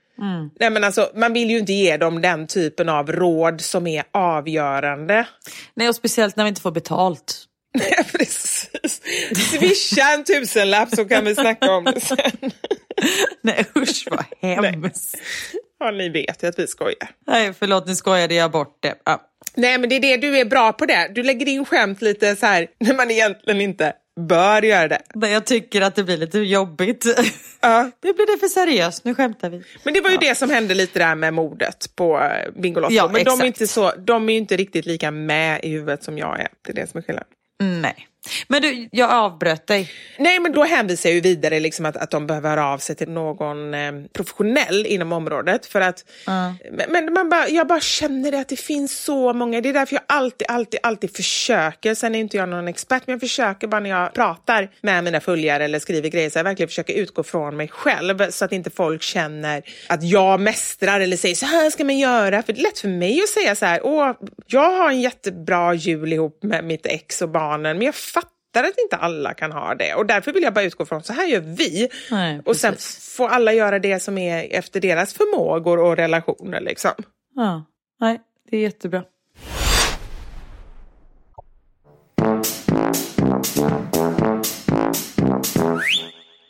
Speaker 5: Nej, men alltså, man vill ju inte ge dem den typen av råd som är avgörande.
Speaker 4: Nej, och speciellt när vi inte får betalt.
Speaker 5: Nej, precis. Swisha en tusenlapp så kan vi snacka om det sen.
Speaker 4: Nej usch vad hemskt.
Speaker 5: Ja, ni vet ju att vi skojar.
Speaker 4: Nej förlåt, nu skojade jag bort det. Ja.
Speaker 5: Nej, men det är det du är bra på det. Du lägger in skämt lite så här när man egentligen inte bör göra det.
Speaker 4: Där jag tycker att det blir lite jobbigt.
Speaker 5: Ja.
Speaker 4: Nu blir det för seriöst, nu skämtar vi.
Speaker 5: Men det var ju det som hände lite där med mordet på eh, Bingolotto.
Speaker 4: Ja,
Speaker 5: men de är,
Speaker 4: exakt.
Speaker 5: inte så, de är ju inte riktigt lika med i huvudet som jag är. Det är det som är skillnaden.
Speaker 4: Nej. Men du, jag avbröt dig.
Speaker 5: Nej, men då hänvisar jag ju vidare liksom att, att de behöver höra av sig till någon eh, professionell inom området. För att, Men, men man bara, jag bara känner det att det finns så många. Det är därför jag alltid, alltid, alltid försöker. Sen är inte jag någon expert, men jag försöker bara när jag pratar med mina följare eller skriver grejer, så jag verkligen försöker utgå från mig själv så att inte folk känner att jag mästrar eller säger så här ska man göra. För det är lätt för mig att säga så här, åh, jag har en jättebra jul ihop med mitt ex och barnen, men jag fattar att inte alla kan ha det. Och därför vill jag bara utgå från så här gör vi.
Speaker 4: Nej,
Speaker 5: och sen får alla göra det som är efter deras förmågor och relationer. Liksom.
Speaker 4: Ja, nej, det är jättebra.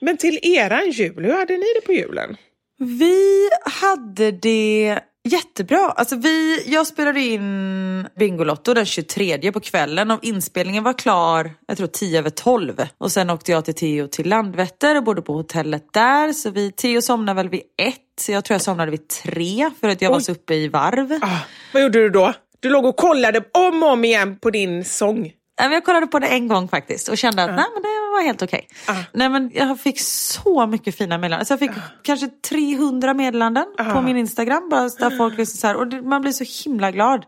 Speaker 5: Men till eran jul, hur hade ni det på julen?
Speaker 4: Vi hade det jättebra. Alltså vi, jag spelade in Bingolotto den 23 på kvällen och inspelningen var klar, jag tror 10 över 12. Och sen åkte jag till Theo till Landvetter och bodde på hotellet där. Så vi, Theo somnade väl vid ett, så jag tror jag somnade vid tre för att jag var så uppe i varv.
Speaker 5: Ah, vad gjorde du då? Du låg och kollade om och om igen på din sång.
Speaker 4: Jag kollade på det en gång faktiskt och kände att nej, men det var helt okej. Nej, men Jag fick så mycket fina meddelanden. Alltså jag fick kanske 300 meddelanden på min Instagram. Bara där folk liksom så här, och det, man blir så himla glad.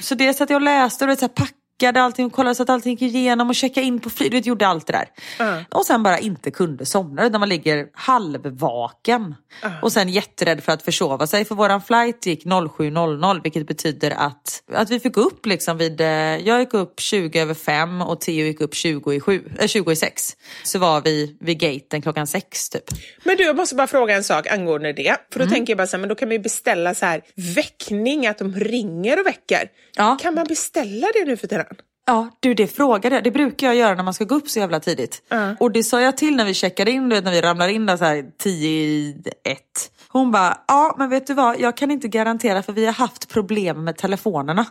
Speaker 4: Så det satt jag läste och det så här, packade allting och kollade så att allting gick igenom och checkade in på flyg. Du vet, gjorde allt det där.
Speaker 5: Ah.
Speaker 4: Och sen bara inte kunde somna utan man ligger halvvaken.
Speaker 5: Ah.
Speaker 4: Och sen jätterädd för att försova sig. För våran flight gick 07.00 vilket betyder att, att vi fick upp liksom vid, eh, jag gick upp 20 över 5 och Theo gick upp 20 i, 7, äh, 20 i 6. Så var vi vid gaten klockan 6 typ.
Speaker 5: Men du, jag måste bara fråga en sak angående det. För
Speaker 4: Mm.
Speaker 5: då tänker jag bara så här, men då kan man ju beställa så här väckning, att de ringer och väcker.
Speaker 4: Ja.
Speaker 5: Kan man beställa det nu för tiden?
Speaker 4: Ja, du det frågade jag. Det brukar jag göra när man ska gå upp så jävla tidigt. Och det sa jag till när vi checkade in, du vet, när vi ramlar in där så här 10 i 1. Hon bara, ja men vet du vad, jag kan inte garantera för vi har haft problem med telefonerna.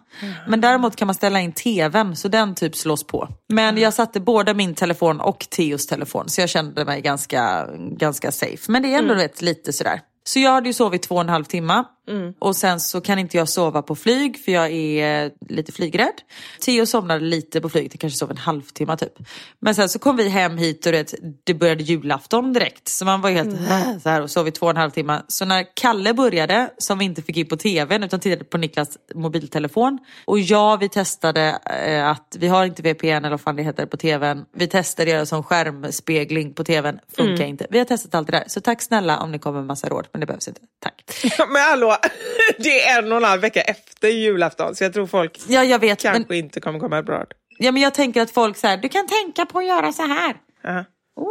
Speaker 4: Men däremot kan man ställa in tvn så den typ slås på. Men jag satte både min telefon och Theos telefon så jag kände mig ganska, ganska safe. Men det är ändå vet, lite sådär. Så jag hade ju sovit två och en halv timme och sen så kan inte jag sova på flyg för jag är eh, lite flygrädd. Theo somnade lite på flyget, kanske sov en halvtimme typ. Men sen så kom vi hem hit och det, det började julafton direkt. Så man var helt äh, så här och sov i två och en halv timme. Så när Kalle började, som vi inte fick in på tvn utan tittade på Niklas mobiltelefon. Och ja, vi testade eh, att, vi har inte VPN eller vad fan det heter på tvn. Vi testade göra som skärmspegling på tvn, funkar inte. Vi har testat allt det där. Så tack snälla om ni kommer med massa råd, men det behövs inte. Tack.
Speaker 5: Men hallå, det är en och en halv vecka efter julafton så jag tror folk
Speaker 4: Ja, jag vet.
Speaker 5: kanske
Speaker 4: Men,
Speaker 5: inte kommer komma bra.
Speaker 4: ja, men jag tänker att folk så här, du kan tänka på att göra så här. Åh,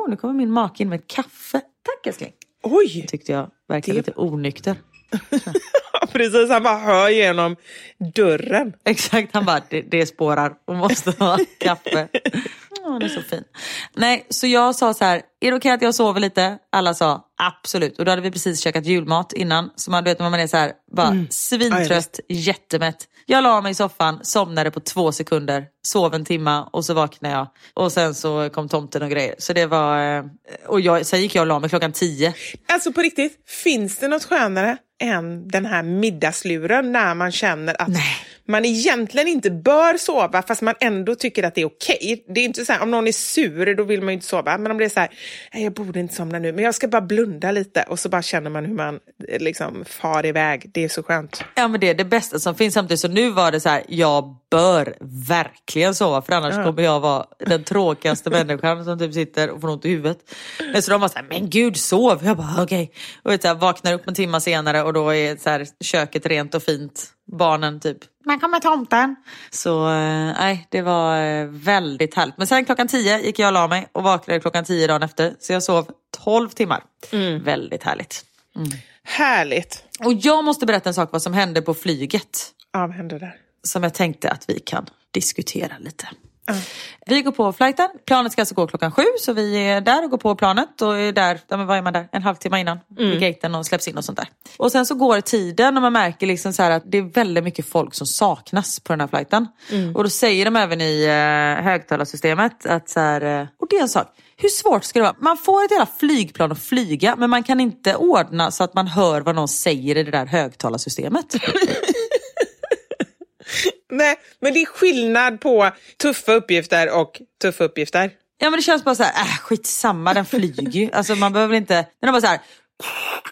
Speaker 4: oh, nu kommer min make in med ett kaffe. Tack älskling.
Speaker 5: Oj,
Speaker 4: Tyckte jag verkade
Speaker 5: Det-
Speaker 4: lite onykter.
Speaker 5: precis. Han bara hör genom dörren.
Speaker 4: Exakt, han bara, det, det spårar och måste ha kaffe. Åh, han är så fin. Nej, så jag sa så här, är det okej att jag sover lite? Alla sa absolut. Och då hade vi precis käkat julmat innan. Så man du vet när man är så här, bara
Speaker 5: Ja,
Speaker 4: svintrött, jättemätt. Jag la mig i soffan, somnade på två sekunder, sov en timma och så vaknade jag. Och sen så kom tomten och grejer. Så det var, eh, och jag, sen gick jag och la mig klockan tio.
Speaker 5: Alltså på riktigt, finns det något skönare än den här middagsluren när man känner att man egentligen inte bör sova fast man ändå tycker att det är okej. Det är inte så här, om någon är sur då vill man ju inte sova. Men om det är så här, jag borde inte somna nu men jag ska bara blunda lite och så bara känner man hur man eh, liksom far iväg. Det är så skönt.
Speaker 4: Ja men det är det bästa som finns samtidigt. Så nu var det så här, jag bör verkligen sova för annars kommer jag vara den tråkigaste människan som typ sitter och får ont i huvudet. Men Så de var så här, men gud sov. Jag bara okej. Och vet, så här, vaknar upp en timme senare och då är så här, köket rent och fint. Barnen typ, man kommer tomten. Så eh, nej, det var eh, väldigt härligt. Men sen klockan tio gick jag och la mig och vaknade klockan tio dagen efter. Så jag sov 12 timmar. Väldigt härligt.
Speaker 5: Härligt.
Speaker 4: Och jag måste berätta en sak vad som hände på flyget.
Speaker 5: Ja, vad hände där?
Speaker 4: Som jag tänkte att vi kan diskutera lite. Vi går på flighten. Planet ska alltså gå klockan sju så vi är där och går på planet och är där, ja, men vad är man där? En halvtimme innan vid gaten och släpps in och sånt där. Och sen så går tiden och man märker liksom så att det är väldigt mycket folk som saknas på den här flighten. Och då säger de även i eh, högtalarsystemet att så här, eh, och det är en sak. Hur svårt ska det vara? Man får ett jävla flygplan att flyga men man kan inte ordna så att man hör vad någon säger i det där högtalarsystemet.
Speaker 5: Nej, men det är skillnad på tuffa uppgifter och tuffa uppgifter.
Speaker 4: Ja men det känns bara så här, äh, skitsamma den flyger ju. Alltså man behöver inte, den är bara så här.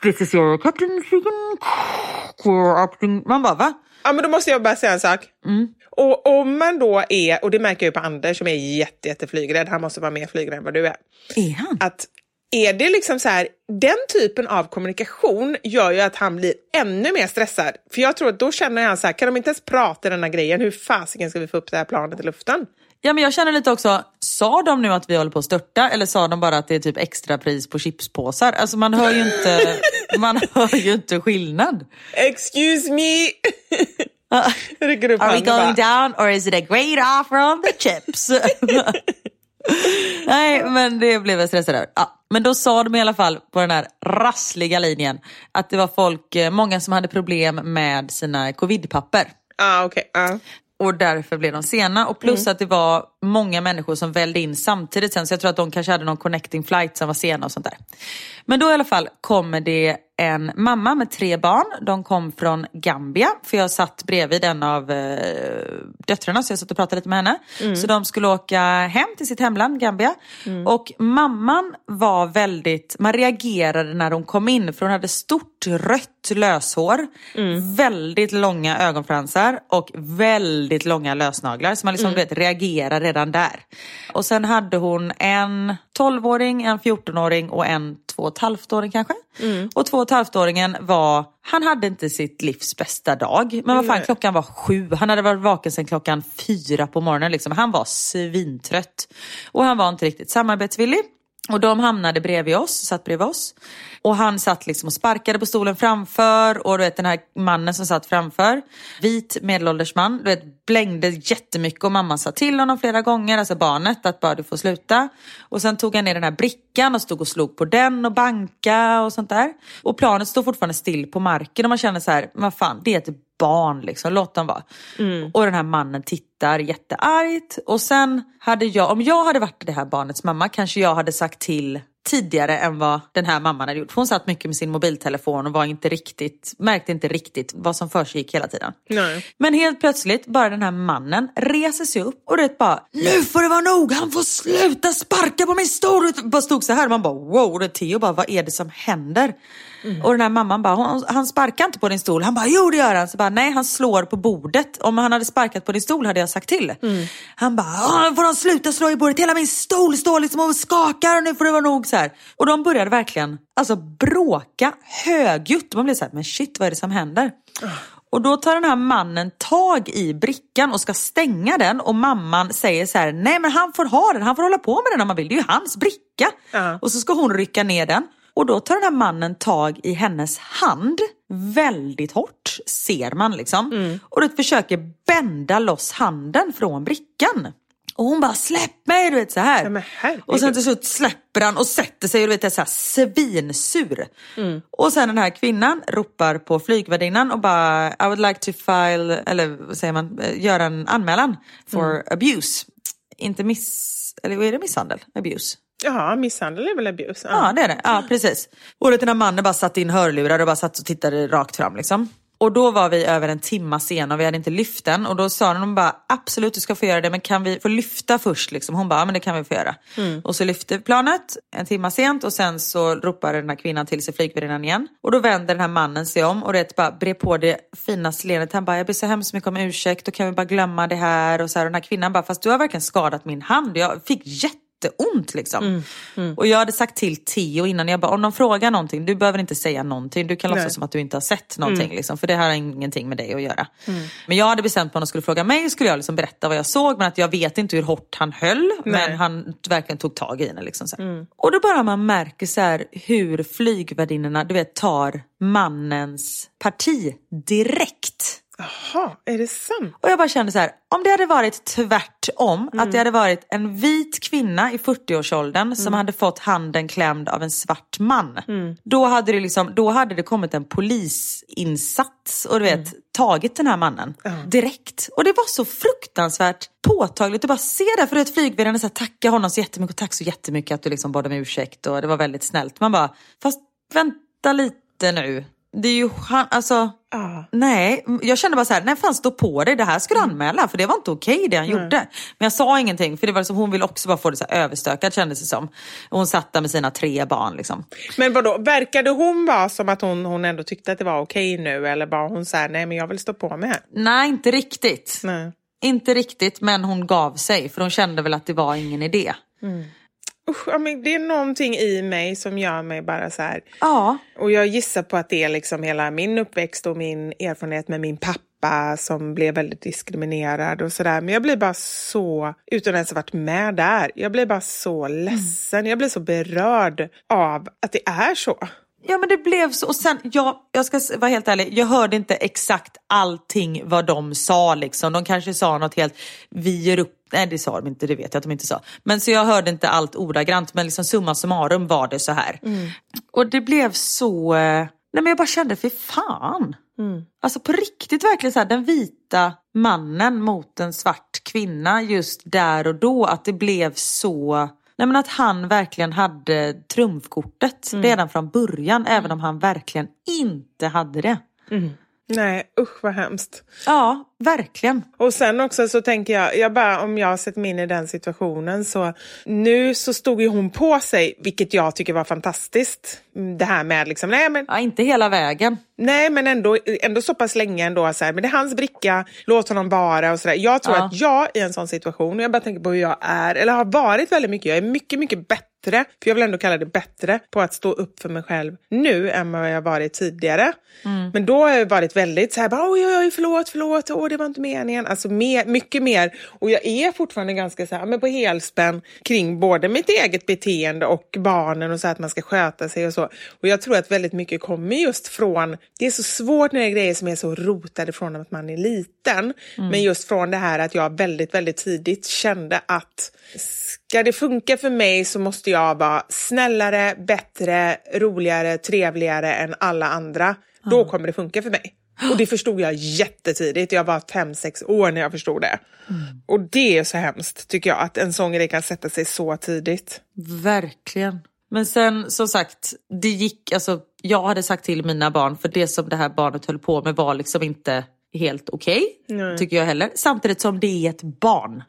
Speaker 4: This is your captain speaking. Man bara va?
Speaker 5: Ja, men då måste jag bara säga en sak. Och om man då är, och det märker jag ju på Anders som är jätte, jätte flygrädd, han måste vara mer flygrädd än vad du är.
Speaker 4: Är han?
Speaker 5: Att är det liksom så här, den typen av kommunikation gör ju att han blir ännu mer stressad. För jag tror att då känner han så här, kan de inte ens prata den här grejen, hur fasiken ska vi få upp det här planet i luften?
Speaker 4: Ja men jag känner lite också, sa de nu att vi håller på att störta eller sa de bara att det är typ extra pris på chipspåsar? Alltså man hör ju inte, man hör ju inte skillnad.
Speaker 5: Excuse me! Rycker upp
Speaker 4: Are we going
Speaker 5: bara.
Speaker 4: down or is it a great offer on the chips? Nej, men det blev jag stressad över. Ja, men då sa de i alla fall på den här rassliga linjen att det var folk, eh, många som hade problem med sina covidpapper.
Speaker 5: Ah, okej. ja.
Speaker 4: Och därför blev de sena. Och plus att det var många människor som vällde in samtidigt sen. Så jag tror att de kanske hade någon connecting flight som var sena och sånt där. Men då i alla fall kommer det en mamma med tre barn. De kom från Gambia. För jag satt bredvid en av eh, döttrarna så jag satt och pratade lite med henne. Så de skulle åka hem till sitt hemland Gambia. Och mamman var väldigt, man reagerade när hon kom in för hon hade stort rött löshår. Väldigt långa ögonfransar och väldigt långa lösnaglar. Så man liksom du vet, reagerar redan där. Och sen hade hon en 12-åring, en 14-åring och en två och ett halvt-åring kanske. Och två och ett halvt-åringen var, han hade inte sitt livs bästa dag. Men vad fan, klockan var sju. Han hade varit vaken sedan klockan fyra på morgonen. Liksom. Han var svintrött. Och han var inte riktigt samarbetsvillig. Och de hamnade bredvid oss, satt bredvid oss. Och han satt liksom och sparkade på stolen framför och du vet den här mannen som satt framför, vit medelålders man, du vet blängde jättemycket och mamman sa till honom flera gånger, alltså barnet, att bara du får sluta. Och sen tog han ner den här brickan och stod och slog på den och banka och sånt där. Och planet stod fortfarande still på marken och man känner så här, vad fan, det är ett barn liksom, låt dem vara. Och den här mannen tittar jätteargt. Och sen hade jag, om jag hade varit det här barnets mamma kanske jag hade sagt till tidigare än vad den här mamman hade gjort. För hon satt mycket med sin mobiltelefon och var inte riktigt, märkte inte riktigt vad som försiggick hela tiden.
Speaker 5: Nej.
Speaker 4: Men helt plötsligt, bara den här mannen reser sig upp och det bara Nu får det vara nog, han får sluta sparka på min stol! Och bara stod så här och man bara wow, det Theo bara vad är det som händer? Och den här mamman bara, "Hon- han sparkar inte på din stol. Han bara, jo det gör han. Så bara, nej han slår på bordet. Om han hade sparkat på din stol hade jag sagt till. Han bara, "Åh, får de sluta slå i bordet? Hela min stol står liksom och skakar och nu får det vara nog så här. Och de började verkligen alltså, bråka högljutt. Man blev så här, men shit vad är det som händer? Och då tar den här mannen tag i brickan och ska stänga den och mamman säger så här, nej men han får ha den, han får hålla på med den om han vill, det är ju hans bricka.
Speaker 5: Ja.
Speaker 4: Och så ska hon rycka ner den. Och då tar den här mannen tag i hennes hand väldigt hårt, ser man liksom. Och då försöker bända loss handen från brickan. Och hon bara släpp mig, du vet så här.
Speaker 5: Ja,
Speaker 4: och sen till slut släpper han och sätter sig och du vet är så här svinsur. Och sen den här kvinnan ropar på flygvärdinnan och bara I would like to file, eller vad säger man, eh, göra en anmälan for abuse. Inte miss, eller vad är det misshandel? Abuse.
Speaker 5: Ja, misshandel är väl abuse?
Speaker 4: Ja, det är det. Ja, precis. Och den här mannen bara satte in hörlurar och bara satt och tittade rakt fram liksom. Och då var vi över en timma sen och vi hade inte lyft den. Och då sa de bara absolut du ska få göra det men kan vi få lyfta först? Liksom. Hon bara ja men det kan vi få göra. Och så lyfte planet en timma sent och sen så ropar den här kvinnan till sig flygvärdinnan igen. Och då vänder den här mannen sig om och det bara brer på det finaste leendet. Han bara jag ber så hemskt mycket om ursäkt och kan vi bara glömma det här? Och så här, och den här kvinnan bara fast du har verkligen skadat min hand. Jag fick jätte jätteont liksom. Och jag hade sagt till Theo innan, jag bara, om de frågar någonting, du behöver inte säga någonting. Du kan
Speaker 5: Nej.
Speaker 4: låtsas som att du inte har sett någonting. Liksom, för det här har ingenting med dig att göra. Men jag hade bestämt mig om de skulle fråga mig, skulle jag liksom berätta vad jag såg. Men att jag vet inte hur hårt han höll.
Speaker 5: Nej.
Speaker 4: Men han verkligen tog tag i henne. Liksom, här. Och då bara man märker så här, hur flygvärdinnorna du vet, tar mannens parti direkt.
Speaker 5: Jaha, är det sant?
Speaker 4: Och jag bara kände så här, om det hade varit tvärtom, att det hade varit en vit kvinna i 40-årsåldern som hade fått handen klämd av en svart man. Då, hade det liksom, då hade det kommit en polisinsats och du vet, tagit den här mannen direkt. Och det var så fruktansvärt påtagligt att bara se det. För att flygvärden tacka honom så jättemycket och tack så jättemycket att du liksom bad om ursäkt och det var väldigt snällt. Man bara, fast vänta lite nu. Det är ju han, alltså
Speaker 5: Ja.
Speaker 4: Nej, jag kände bara så här, nej fan stå på dig, det här ska du anmäla för det var inte okej det han gjorde. Men jag sa ingenting för det var som hon ville också bara få det så här överstökat kändes det som. Hon satt där med sina tre barn liksom.
Speaker 5: Men vadå, verkade hon vara som att hon, hon ändå tyckte att det var okej nu eller var hon så här, nej men jag vill stå på mig här?
Speaker 4: Nej, inte riktigt.
Speaker 5: Nej.
Speaker 4: Inte riktigt, men hon gav sig för hon kände väl att det var ingen idé.
Speaker 5: Usch, ja, men det är någonting i mig som gör mig bara så här.
Speaker 4: Ja,
Speaker 5: Och jag gissar på att det är liksom hela min uppväxt och min erfarenhet med min pappa som blev väldigt diskriminerad och sådär. Men jag blir bara så, utan att ens ha varit med där, jag blir bara så ledsen. Jag blir så berörd av att det är så.
Speaker 4: Ja men det blev så. Och sen, jag, jag ska vara helt ärlig, jag hörde inte exakt allting vad de sa liksom. De kanske sa något helt, vi ger upp. Nej det sa de inte, det vet jag att de inte sa. Men så jag hörde inte allt ordagrant men liksom summa summarum var det så här. Och det blev så, eh, nej men jag bara kände, för fan. Alltså på riktigt verkligen så här, den vita mannen mot en svart kvinna just där och då. Att det blev så, nej men att han verkligen hade trumfkortet redan från början. Även om han verkligen inte hade det.
Speaker 5: Nej, usch vad hemskt.
Speaker 4: Ja, verkligen.
Speaker 5: Och sen också så tänker jag, jag bara, om jag sätter mig in i den situationen så nu så stod ju hon på sig, vilket jag tycker var fantastiskt. Mm, Det här med liksom, nej men
Speaker 4: Ja, inte hela vägen.
Speaker 5: Nej, men ändå, ändå så pass länge ändå. Så här, men det är hans bricka, låt honom vara och sådär. Jag tror
Speaker 4: Ja.
Speaker 5: att jag i en sån situation, och jag bara tänker på hur jag är, eller har varit väldigt mycket, jag är mycket, mycket bättre, för jag vill ändå kalla det bättre, på att stå upp för mig själv nu än vad jag varit tidigare. Men då har jag varit väldigt så här, bara, oj, oj, oj, förlåt, förlåt, åh, det var inte meningen. Alltså mer, mycket mer. Och jag är fortfarande ganska så här, men på helspänn kring både mitt eget beteende och barnen och så här, att man ska sköta sig och så. Och jag tror att väldigt mycket kommer just från, det är så svårt när det är grejer som är så rotade från att man är liten. Men just från det här att jag väldigt, väldigt tidigt kände att ska det funka för mig så måste jag vara snällare, bättre, roligare, trevligare än alla andra. Då kommer det funka för mig. Och det förstod jag jättetidigt. Jag var fem, sex år när jag förstod det. Och det är så hemskt tycker jag, att en sån grej kan sätta sig så tidigt.
Speaker 4: Verkligen. Men sen som sagt, det gick, alltså jag hade sagt till mina barn, för det som det här barnet höll på med var liksom inte helt okej, tycker jag heller. Samtidigt som det är ett barn.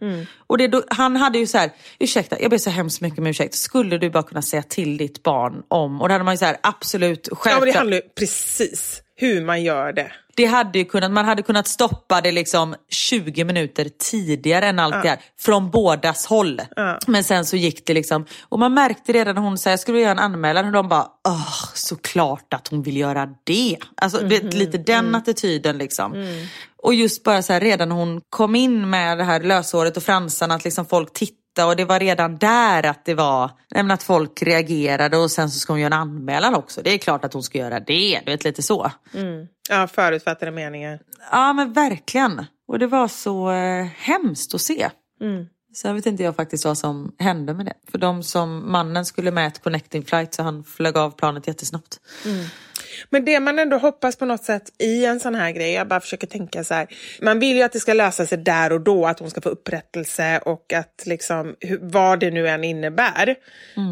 Speaker 4: Och det, då, han hade ju så här, ursäkta, jag ber så hemskt mycket om ursäkt, skulle du bara kunna säga till ditt barn om, och då hade man ju så här, absolut,
Speaker 5: Ja, men det
Speaker 4: självklart.
Speaker 5: handlar ju precis hur man gör det.
Speaker 4: Det hade ju kunnat, man hade kunnat stoppa det liksom 20 minuter tidigare än allt det här. Från bådas håll. Men sen så gick det liksom. Och man märkte redan när hon sa jag skulle göra en anmälan. Och de bara, åh såklart att hon vill göra det. Alltså du vet, lite den attityden liksom. Och just bara så här redan hon kom in med det här löshåret och fransarna. Att liksom folk tittade. Och det var redan där att det var, men att folk reagerade och sen så ska hon göra en anmälan också. Det är klart att hon ska göra det, du vet lite så.
Speaker 5: Ja, förutfattade meningar.
Speaker 4: Ja men verkligen. Och det var så eh, hemskt att se. Sen vet inte jag faktiskt vad som hände med det. För de som mannen skulle med ett connecting flight så han flög av planet jättesnabbt.
Speaker 5: Men det man ändå hoppas på något sätt i en sån här grej, jag bara försöker tänka så här. Man vill ju att det ska lösa sig där och då, att hon ska få upprättelse och att liksom, vad det nu än innebär.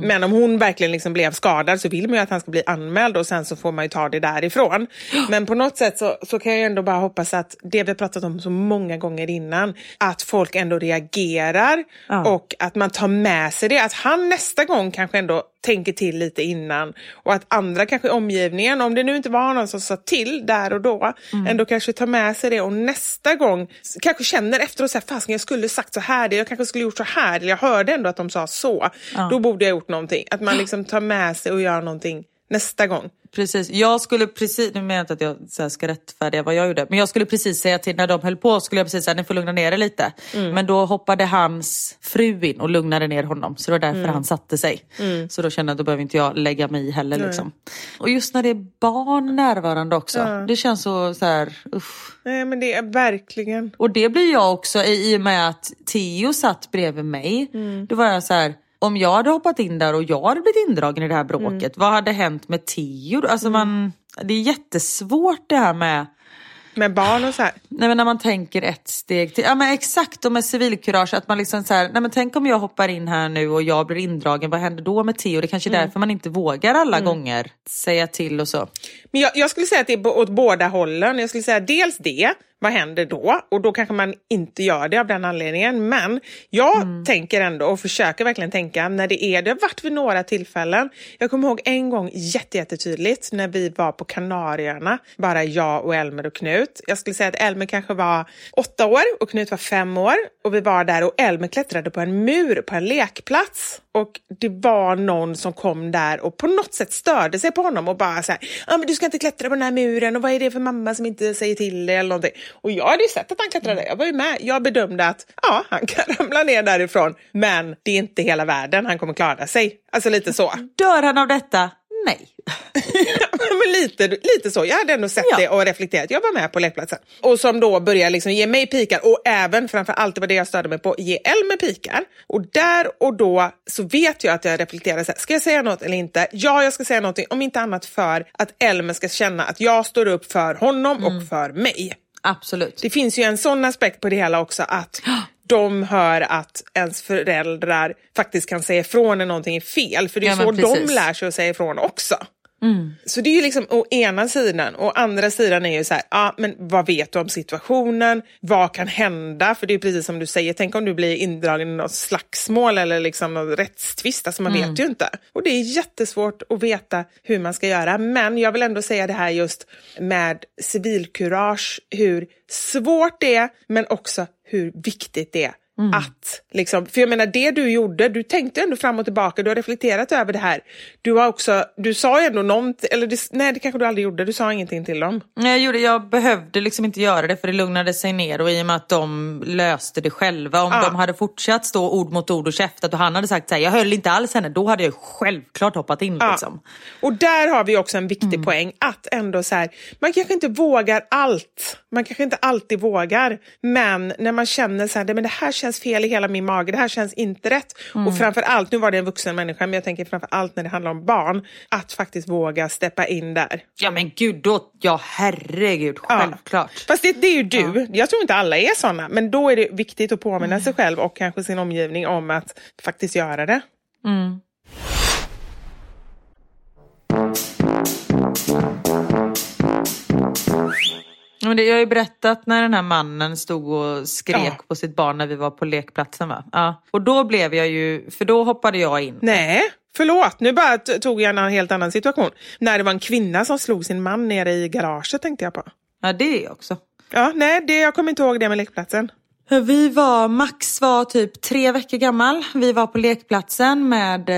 Speaker 5: Men om hon verkligen liksom blev skadad så vill man ju att han ska bli anmäld och sen så får man ju ta det därifrån. Men på något sätt så, så kan jag ändå bara hoppas att det vi har pratat om så många gånger innan, att folk ändå reagerar och att man tar med sig det. Att han nästa gång kanske ändå tänker till lite innan och att andra kanske i omgivningen, om det nu inte var någon som sa till där och då,
Speaker 4: Mm.
Speaker 5: ändå kanske tar med sig det och nästa gång kanske känner efteråt så här, fasiken jag skulle sagt så här, jag kanske skulle gjort så här, eller jag hörde ändå att de sa så. Då borde jag gjort någonting. Att man liksom tar med sig och gör någonting nästa gång.
Speaker 4: Precis. Jag skulle precis, nu menar jag inte att jag så här ska rättfärdiga vad jag gjorde, men jag skulle precis säga till när de höll på, skulle jag precis säga ni får lugna ner er lite. Men då hoppade hans fru in och lugnade ner honom, så det var därför han satte sig. Så då kände jag att då behöver inte jag lägga mig i heller. Liksom. Och just när det är barn närvarande också, det känns så, så här, usch.
Speaker 5: Nej men det är verkligen...
Speaker 4: Och det blir jag också i, i och med att Theo satt bredvid mig. Då var jag så här, om jag hade hoppat in där och jag hade blivit indragen i det här bråket, vad hade hänt med Theo? då? Alltså man, det är jättesvårt det här med
Speaker 5: Med barn och så här.
Speaker 4: Nej, men när man tänker ett steg till. Ja men exakt och med civilkurage att man liksom så här, nej men tänk om jag hoppar in här nu och jag blir indragen, vad händer då med Theo? Det kanske är därför man inte vågar alla gånger säga till och så.
Speaker 5: Men jag, jag skulle säga att det är åt båda hållen. Jag skulle säga dels det, vad händer då? Och då kanske man inte gör det av den anledningen. Men jag tänker ändå och försöker verkligen tänka när det är, det har varit vid några tillfällen. Jag kommer ihåg en gång jätte, jättetydligt när vi var på Kanarieöarna, bara jag och Elmer och Knut. Jag skulle säga att Elmer kanske var åtta år och Knut var fem år. Och vi var där och Elmer klättrade på en mur på en lekplats. Och det var någon som kom där och på något sätt störde sig på honom och bara så här, ah, men du ska inte klättra på den här muren och vad är det för mamma som inte säger till dig eller någonting. Och jag hade ju sett att han klättrade, jag var ju med. Jag bedömde att ja, han kan ramla ner därifrån, men det är inte hela världen, han kommer klara sig. Alltså lite så.
Speaker 4: Dör han av detta? Nej.
Speaker 5: men lite, lite så. Jag hade ändå sett
Speaker 4: Ja.
Speaker 5: det och reflekterat. Jag var med på lekplatsen. Och som då börjar liksom ge mig pikar och även framför allt, det var det jag störde mig på, ge Elmer pikar. Och där och då så vet jag att jag reflekterar så här, ska jag säga något eller inte? Ja, jag ska säga någonting, om inte annat för att Elmer ska känna att jag står upp för honom och för mig.
Speaker 4: Absolut.
Speaker 5: Det finns ju en sån aspekt på det hela också att de hör att ens föräldrar faktiskt kan säga ifrån när någonting är fel. För det är
Speaker 4: Ja,
Speaker 5: så de lär sig att säga ifrån också. Så det är ju liksom å ena sidan. Och andra sidan är ju så här, ja men vad vet du om situationen? Vad kan hända? För det är precis som du säger, tänk om du blir indragen i något slagsmål eller liksom någon rättstvist. Alltså man vet ju inte. Och det är jättesvårt att veta hur man ska göra. Men jag vill ändå säga det här just med civilkurage, hur svårt det är, men också hur viktigt det är. Att, liksom, för jag menar det du gjorde, du tänkte ändå fram och tillbaka, du har reflekterat över det här. Du har också, du sa ju ändå någonting, eller det, nej det kanske du aldrig gjorde, du sa ingenting till dem.
Speaker 4: Nej, Jag, gjorde, jag behövde liksom inte göra det för det lugnade sig ner och i och med att de löste det själva. Om
Speaker 5: Ja.
Speaker 4: de hade fortsatt stå ord mot ord och käftat och han hade sagt så här, jag höll inte alls henne, då hade jag självklart hoppat in.
Speaker 5: Ja.
Speaker 4: Liksom.
Speaker 5: Och där har vi också en viktig poäng, att ändå så här, man kanske inte vågar allt. Man kanske inte alltid vågar, men när man känner så här, "Nej, men det här känns fel i hela min mage, det här känns inte rätt. Och framför allt, nu var det en vuxen människa, men jag tänker framför allt när det handlar om barn, att faktiskt våga steppa in där.
Speaker 4: Ja men gud, då, ja herregud,
Speaker 5: Ja.
Speaker 4: självklart.
Speaker 5: Fast det, det är ju du. Jag tror inte alla är såna, men då är det viktigt att påminna sig själv och kanske sin omgivning om att faktiskt göra det.
Speaker 4: Ja, Men det, jag har ju berättat när den här mannen stod och skrek
Speaker 5: Ja.
Speaker 4: på sitt barn när vi var på lekplatsen va? Ja. Och då blev jag ju, för då hoppade jag in.
Speaker 5: Nej, förlåt. Nu bara tog jag en helt annan situation. När det var en kvinna som slog sin man nere i garaget tänkte jag på.
Speaker 4: Ja det också.
Speaker 5: Ja, nej, det, jag kommer inte ihåg det med lekplatsen.
Speaker 4: Vi var, Max var typ tre veckor gammal. Vi var på lekplatsen med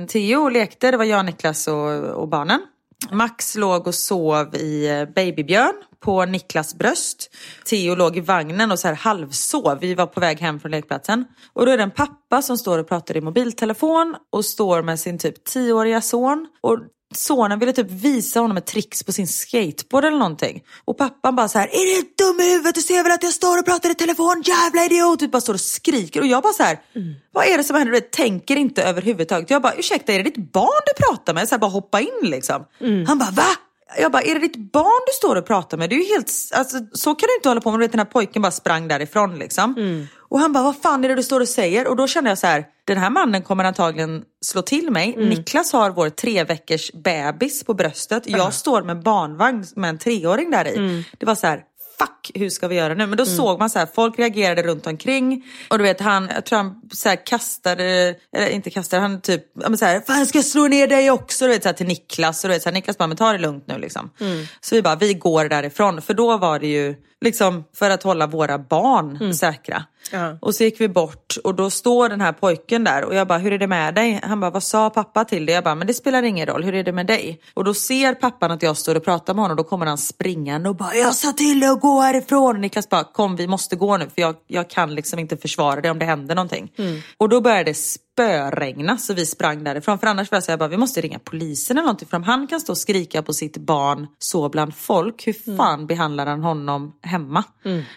Speaker 4: eh, Theo och lekte. Det var jag, Niklas och, och barnen. Max låg och sov i eh, babybjörn på Niklas bröst. Theo låg i vagnen och så här halvsov. Vi var på väg hem från lekplatsen. Och då är det en pappa som står och pratar i mobiltelefon och står med sin typ tioåriga son. Och sonen ville typ visa honom ett tricks på sin skateboard eller någonting. Och pappan bara så här, är du helt dum i huvudet? Du ser väl att jag står och pratar i telefon, jävla idiot! Typ bara står och skriker. Och jag bara så här, vad är det som händer? Du tänker inte överhuvudtaget. Jag bara, ursäkta, är det ditt barn du pratar med? Så här, bara hoppa in liksom. Han bara, va? Jag bara, är det ditt barn du står och pratar med? Det är ju helt, alltså, så kan du inte hålla på med. Du vet, den här pojken bara sprang därifrån liksom. Och han bara, vad fan är det du står och säger? Och då kände jag så här, den här mannen kommer antagligen slå till mig. Niklas har vår tre veckors bebis på bröstet. Jag står med barnvagn med en treåring där i. Det var så här, fuck, hur ska vi göra nu? Men då såg man så här, folk reagerade runt omkring. Och du vet, han, jag tror han så här kastade, eller inte kastade, han typ, men så här, fan jag ska slå ner dig också. Du vet, så här, till Niklas. Och du vet, så här, Niklas bara, men ta det lugnt nu liksom. Så vi bara, vi går därifrån. För då var det ju liksom för att hålla våra barn säkra.
Speaker 5: Ja.
Speaker 4: Och så gick vi bort och då står den här pojken där och jag bara, hur är det med dig? Han bara, vad sa pappa till dig? Jag bara, men det spelar ingen roll, hur är det med dig? Och då ser pappan att jag står och pratar med honom och då kommer han springande och bara, jag sa till dig att gå härifrån. Och Niklas bara, kom vi måste gå nu för jag, jag kan liksom inte försvara det om det händer någonting. Och då började det spöregna så vi sprang därifrån. För annars var jag så här, bara, vi måste ringa polisen eller någonting. För om han kan stå och skrika på sitt barn så bland folk, hur fan behandlar han honom hemma?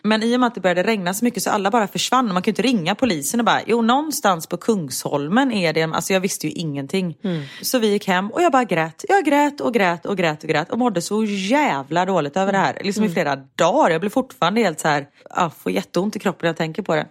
Speaker 4: Men i och med att det började regna så mycket så alla bara försvann. Man kunde inte ringa polisen och bara, jo någonstans på Kungsholmen är det, alltså jag visste ju ingenting. Så vi gick hem och jag bara grät. Jag grät och grät och grät och grät och mådde så jävla dåligt över det här. Liksom i flera dagar. Jag blev fortfarande helt så här, ja, får jätteont i kroppen när jag tänker på det.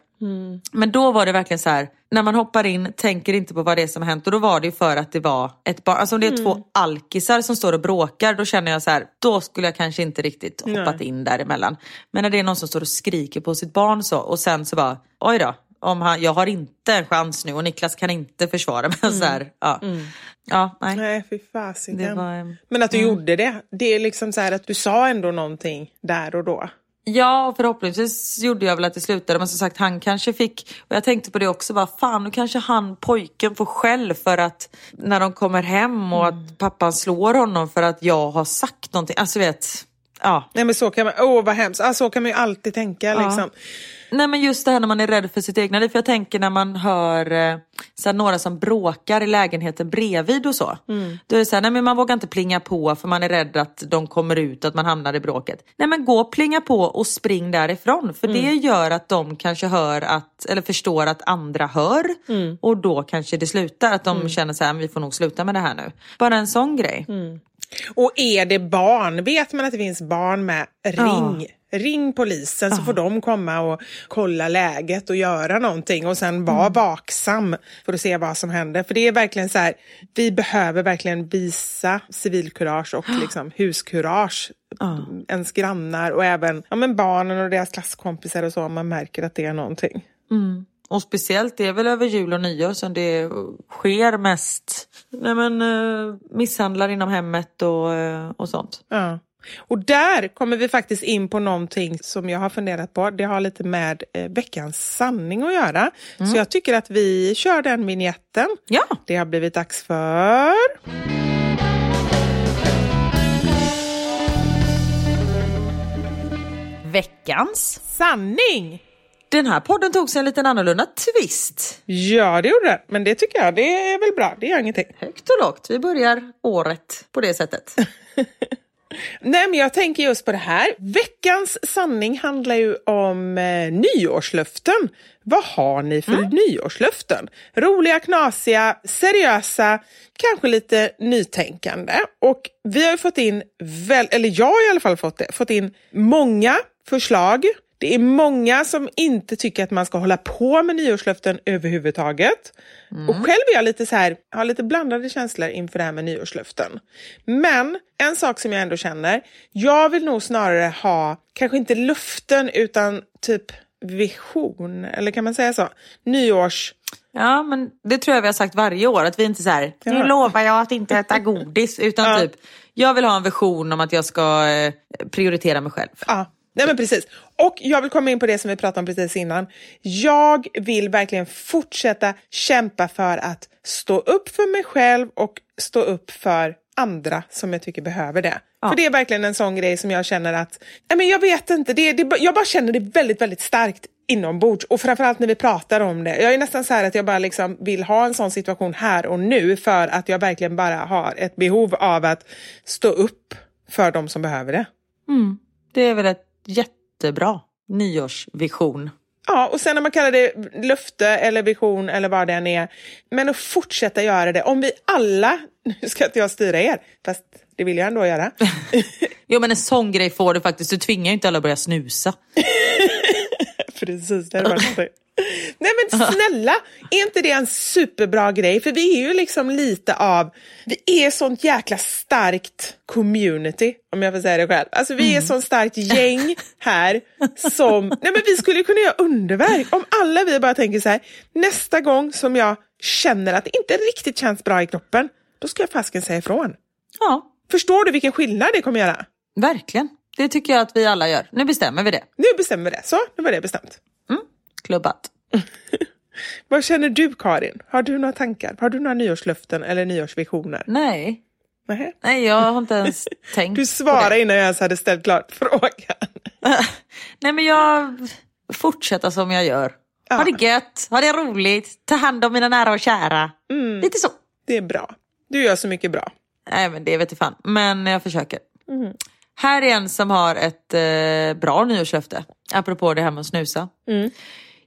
Speaker 4: Men då var det verkligen så här, när man hoppar in, tänker inte på vad det är som har hänt och då var det ju för att det var ett barn. Alltså om det är två alkisar som står och bråkar då känner jag så här, då skulle jag kanske inte riktigt hoppat in däremellan. Men när det är någon som står och skriker på sitt barn så och sen så bara, oj då. Om han, jag har inte en chans nu och Niklas kan inte försvara mig. Så här, ja. ja, nej.
Speaker 5: Nej, fy fasiken.
Speaker 4: Var, mm.
Speaker 5: Men att du gjorde det, det är liksom så att du sa ändå någonting där och då.
Speaker 4: Ja, och förhoppningsvis gjorde jag väl att det slutade. Men som sagt, han kanske fick... Och jag tänkte på det också, bara, fan nu kanske han, pojken, får skäll för att när de kommer hem och att pappan slår honom för att jag har sagt någonting. Alltså vet, ja.
Speaker 5: Nej men så kan man, åh vad hemskt, ah, så kan man ju alltid tänka liksom.
Speaker 4: Nej men just det här när man är rädd för sitt egna liv. För jag tänker när man hör eh, så några som bråkar i lägenheten bredvid och så. Då är det så här, nej men man vågar inte plinga på för man är rädd att de kommer ut, att man hamnar i bråket. Nej men gå och plinga på och spring därifrån. För det gör att de kanske hör att, eller förstår att andra hör. Och då kanske det slutar. Att de känner så här, vi får nog sluta med det här nu. Bara en sån grej.
Speaker 5: Och är det barn, vet man att det finns barn med, ring. Ring polisen så får de komma och kolla läget och göra någonting och sen vara vaksam för att se vad som händer. För det är verkligen så här, vi behöver verkligen visa civilkurage och liksom huskurage. Ens grannar och även ja, men barnen och deras klasskompisar och så om man märker att det är någonting.
Speaker 4: Och speciellt det är väl över jul och nyår som det sker mest nej men, eh, misshandlar inom hemmet och, eh, och sånt.
Speaker 5: Ja. Och där kommer vi faktiskt in på någonting som jag har funderat på. Det har lite med eh, veckans sanning att göra. Så jag tycker att vi kör den vignetten.
Speaker 4: Ja.
Speaker 5: Det har blivit dags för...
Speaker 4: Veckans.
Speaker 5: Sanning!
Speaker 4: Den här podden tog sig en liten annorlunda twist.
Speaker 5: Ja, det gjorde den. Men det tycker jag, det är väl bra. Det gör ingenting.
Speaker 4: Högt och lågt. Vi börjar året på det sättet.
Speaker 5: Nej, men jag tänker just på det här. Veckans sanning handlar ju om eh, nyårslöften. Vad har ni för nyårslöften? Roliga, knasiga, seriösa, kanske lite nytänkande. Och vi har ju fått in, väl, eller jag har i alla fall fått det, fått in många förslag. Det är många som inte tycker att man ska hålla på med nyårslöften överhuvudtaget. Och själv är jag lite så här, har lite blandade känslor inför det här med nyårslöften. Men en sak som jag ändå känner, jag vill nog snarare ha, kanske inte luften utan typ vision, eller kan man säga så? Nyårs...
Speaker 4: Ja, men det tror jag vi har sagt varje år. Att vi inte så här, nu lovar jag att inte äta godis. Utan
Speaker 5: Ja.
Speaker 4: typ, jag vill ha en vision om att jag ska eh, prioritera mig själv.
Speaker 5: Ja, nej men precis. Och jag vill komma in på det som vi pratade om precis innan. Jag vill verkligen fortsätta kämpa för att stå upp för mig själv och stå upp för andra som jag tycker behöver det. För det är verkligen en sån grej som jag känner att, nej men jag vet inte, det, det, jag bara känner det väldigt, väldigt starkt inombords och framförallt när vi pratar om det. Jag är nästan så här att jag bara liksom vill ha en sån situation här och nu för att jag verkligen bara har ett behov av att stå upp för de som behöver det.
Speaker 4: Det är väl ett jättebra nyårsvision.
Speaker 5: Ja, och sen när man kallar det löfte eller vision eller vad det än är. Men att fortsätta göra det. Om vi alla, nu ska inte jag styra er, fast det vill jag ändå göra.
Speaker 4: Jo men en sån grej får du faktiskt. Du tvingar ju inte alla att börja snusa.
Speaker 5: Precis, det hade varit någonting. Nej men snälla, är inte det en superbra grej? För vi är ju liksom lite av, vi är sånt jäkla starkt community, om jag får säga det själv. Alltså vi är
Speaker 4: Mm.
Speaker 5: sånt starkt gäng här som, nej men vi skulle kunna göra underverk om alla vi bara tänker så här, nästa gång som jag känner att det inte riktigt känns bra i kroppen, då ska jag fasken säga ifrån.
Speaker 4: Ja,
Speaker 5: Förstår du vilken skillnad det kommer göra?
Speaker 4: verkligen. Det tycker jag att vi alla gör. Nu bestämmer vi det.
Speaker 5: Nu bestämmer vi det. Så, nu var det bestämt.
Speaker 4: Klubbat.
Speaker 5: Vad känner du Karin? Har du några tankar? Har du några nyårslöften eller nyårsvisioner?
Speaker 4: Nej,
Speaker 5: Nej.
Speaker 4: nej jag har inte ens tänkt
Speaker 5: Du svarade innan jag ens hade ställt klart frågan.
Speaker 4: Nej men jag fortsätter som jag gör. Ha det gött, ha det roligt, ta hand om mina nära och kära.
Speaker 5: Mm.
Speaker 4: Lite så.
Speaker 5: Det är bra. Du gör så mycket bra.
Speaker 4: Nej men det vet jag fan, men jag försöker. Här är en som har ett eh, bra nyårslöfte, apropå det här med att snusa.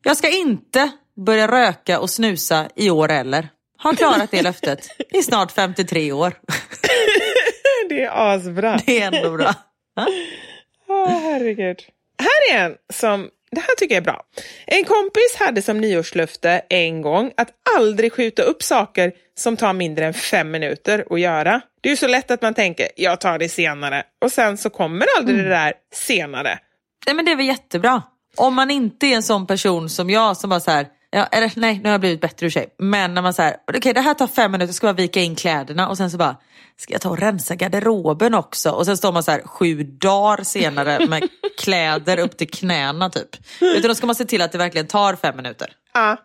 Speaker 4: Jag ska inte börja röka och snusa i år heller. Har klarat det löftet i snart 53 år.
Speaker 5: Det är asbra.
Speaker 4: Det är ändå bra.
Speaker 5: Åh, herregud. Här är en som, det här tycker jag är bra. En kompis hade som nyårslöfte en gång att aldrig skjuta upp saker som tar mindre än fem minuter att göra. Det är ju så lätt att man tänker, jag tar det senare. Och sen så kommer aldrig det där senare.
Speaker 4: Nej men det är väl jättebra. Om man inte är en sån person som jag som bara så här, ja, eller nej nu har jag blivit bättre för sig. Men när man säger, okej det här tar fem minuter, ska jag vika in kläderna och sen så bara, ska jag ta och rensa garderoben också? Och sen står man så här sju dagar senare med kläder upp till knäna typ. Utan då ska man se till att det verkligen tar fem minuter.
Speaker 5: Ja.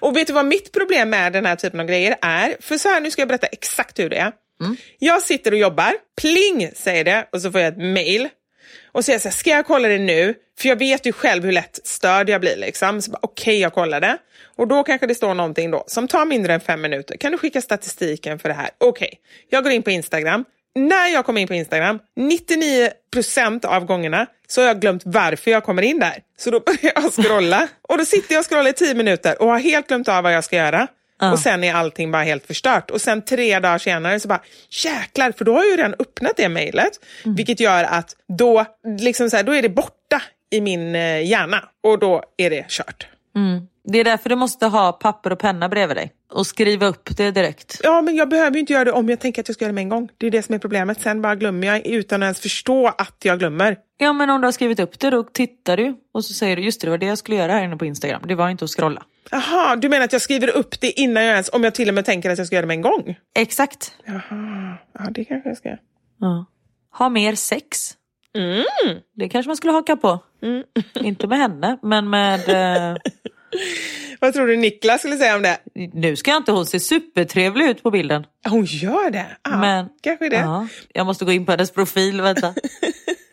Speaker 5: Och vet du vad mitt problem med den här typen av grejer är? För så här, nu ska jag berätta exakt hur det är. Jag sitter och jobbar, pling säger det och så får jag ett mail. Och så säger så här, ska jag kolla det nu? För jag vet ju själv hur lätt störd jag blir. Liksom. Okej, jag kollar det. Och då kanske det står någonting då som tar mindre än fem minuter. Kan du skicka statistiken för det här? Okej, jag går in på Instagram. När jag kommer in på Instagram, 99% av gångerna så har jag glömt varför jag kommer in där. Så då börjar jag scrolla och då sitter jag och scrollar i 10 minuter och har helt glömt av vad jag ska göra. Och sen är allting bara helt förstört. Och sen tre dagar senare så bara, jäklar, för då har jag ju redan öppnat det mejlet. Vilket gör att då, liksom så här, då är det borta i min eh, hjärna och då är det kört.
Speaker 4: Det är därför du måste ha papper och penna bredvid dig och skriva upp det direkt.
Speaker 5: Ja, men jag behöver ju inte göra det om jag tänker att jag ska göra det med en gång. Det är det som är problemet. Sen bara glömmer jag utan att ens förstå att jag glömmer.
Speaker 4: Ja men om du har skrivit upp det då tittar du och så säger du just det, det var det jag skulle göra här inne på Instagram. Det var inte att scrolla.
Speaker 5: Jaha, du menar att jag skriver upp det innan jag ens, om jag till och med tänker att jag ska göra det med en gång?
Speaker 4: Exakt.
Speaker 5: Jaha, ja det kanske jag ska göra.
Speaker 4: Ja. Ha mer sex. Det kanske man skulle haka på. Inte med henne, men med... Eh,
Speaker 5: Vad tror du Niklas skulle säga om det?
Speaker 4: nu ska inte hon se supertrevlig ut på bilden.
Speaker 5: Hon gör det? Ja,
Speaker 4: men,
Speaker 5: kanske det.
Speaker 4: Ja, jag måste gå in på hennes profil, vänta.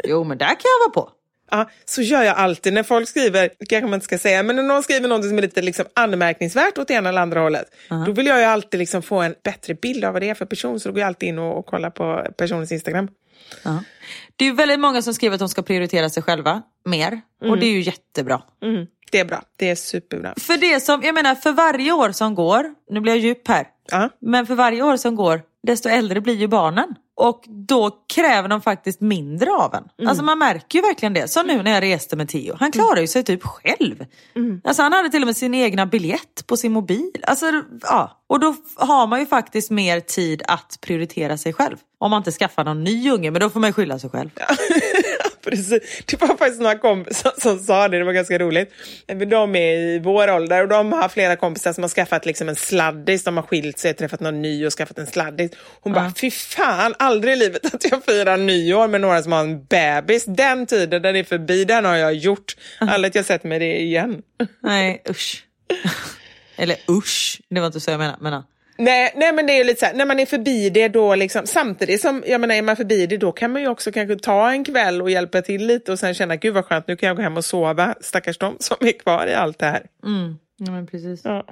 Speaker 4: Jo, men där kan jag vara på.
Speaker 5: Ja, så gör jag alltid när folk skriver, det kanske man inte ska säga, men när någon skriver något som är lite liksom anmärkningsvärt åt ena eller andra hållet, då vill jag ju alltid liksom få en bättre bild av vad det är för person, så då går jag alltid in och, och kollar på personens Instagram.
Speaker 4: Ja. Det är väldigt många som skriver att de ska prioritera sig själva mer. Och det är ju jättebra.
Speaker 5: Mm, det är bra, det är superbra.
Speaker 4: För det som, jag menar för varje år som går, nu blir jag djup här,
Speaker 5: Ja.
Speaker 4: men för varje år som går, desto äldre blir ju barnen. Och då kräver de faktiskt mindre av en. Alltså man märker ju verkligen det. Som nu när jag reste med Theo. Han klarar ju sig typ själv. Alltså han hade till och med sin egna biljett på sin mobil. Alltså, ja. Och då har man ju faktiskt mer tid att prioritera sig själv. Om man inte skaffar någon ny unge, men då får man ju skylla sig själv.
Speaker 5: Precis. Det var faktiskt några kompisar som sa det, det var ganska roligt. De är i vår ålder och de har flera kompisar som har skaffat liksom en sladdis. De har skilt sig, träffat någon ny och skaffat en sladdis. Hon bara, fy fan, aldrig i livet att jag firar nyår med några som har en bebis. Den tiden, den är förbi, den har jag gjort. Aldrig att jag sett med det igen.
Speaker 4: Nej, usch. Eller usch, det var inte så jag menade.
Speaker 5: Nej, nej men det är lite så här, när man är förbi det då liksom, samtidigt som, jag menar är man förbi det då kan man ju också kanske ta en kväll och hjälpa till lite och sen känna, gud vad skönt, nu kan jag gå hem och sova, stackars de som är kvar i allt det här.
Speaker 4: ja, men precis.
Speaker 5: Ja.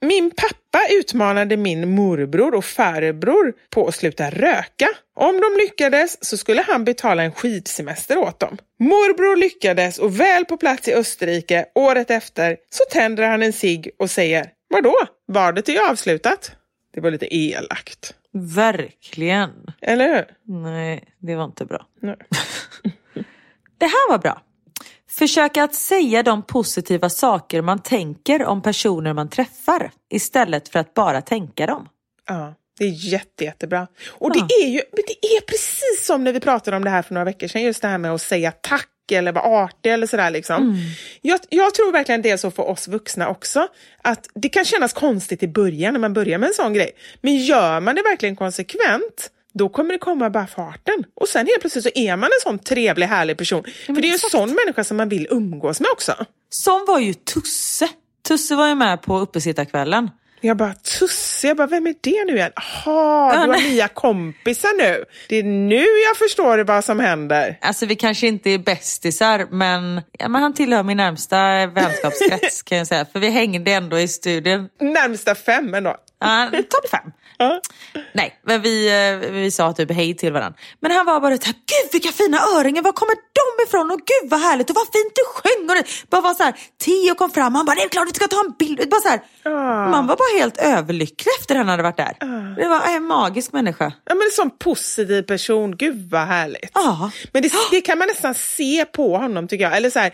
Speaker 5: Min pappa utmanade min morbror och farbror på att sluta röka. Om de lyckades så skulle han betala en skidsemester åt dem. Morbror lyckades och väl på plats i Österrike året efter så tänder han en cigg och säger Vadå? Badet är ju avslutat. Det var lite elakt.
Speaker 4: Verkligen.
Speaker 5: Eller hur?
Speaker 4: Nej, det var inte bra.
Speaker 5: Nej.
Speaker 4: Det här var bra. Försöka att säga de positiva saker man tänker om personer man träffar istället för att bara tänka dem.
Speaker 5: Ja, det är jätte, jättebra. Och
Speaker 4: Ja.
Speaker 5: det är ju det är precis som när vi pratade om det här för några veckor sedan, just det här med att säga tack eller vara artig eller sådär. Liksom.
Speaker 4: Mm.
Speaker 5: Jag, jag tror verkligen det är så för oss vuxna också, att det kan kännas konstigt i början när man börjar med en sån grej. Men gör man det verkligen konsekvent, då kommer det komma bara farten. Och sen helt plötsligt så är man en sån trevlig, härlig person. för det är ju en sån människa som man vill umgås med också.
Speaker 4: Som var ju Tusse. Tusse var ju med på uppesittarkvällen.
Speaker 5: Jag bara, Tusse, jag bara, vem är det nu igen? Jaha, du har
Speaker 4: nej.
Speaker 5: nya kompisar nu. Det är nu jag förstår vad som händer.
Speaker 4: Alltså vi kanske inte är bästisar men, ja, men han tillhör min närmsta vänskapskrets kan jag säga. För vi hängde ändå i studion.
Speaker 5: Närmsta fem ändå.
Speaker 4: Ja, Topp fem. Nej, men vi, eh, vi sa typ hej till varandra. Men han var bara såhär, gud vilka fina öringar, var kommer de ifrån? Och gud vad härligt och vad fint du sjöng. Och det bara var så här, Theo kom fram och han bara, det är klart vi ska ta en bild. Bara så här,
Speaker 5: Ah.
Speaker 4: Man var bara helt överlycklig efter han hade varit där. Det var en magisk människa.
Speaker 5: Ja, men en sån positiv person, gud vad härligt.
Speaker 4: Ja.
Speaker 5: Men det, det kan man nästan se på honom tycker jag. Eller så här,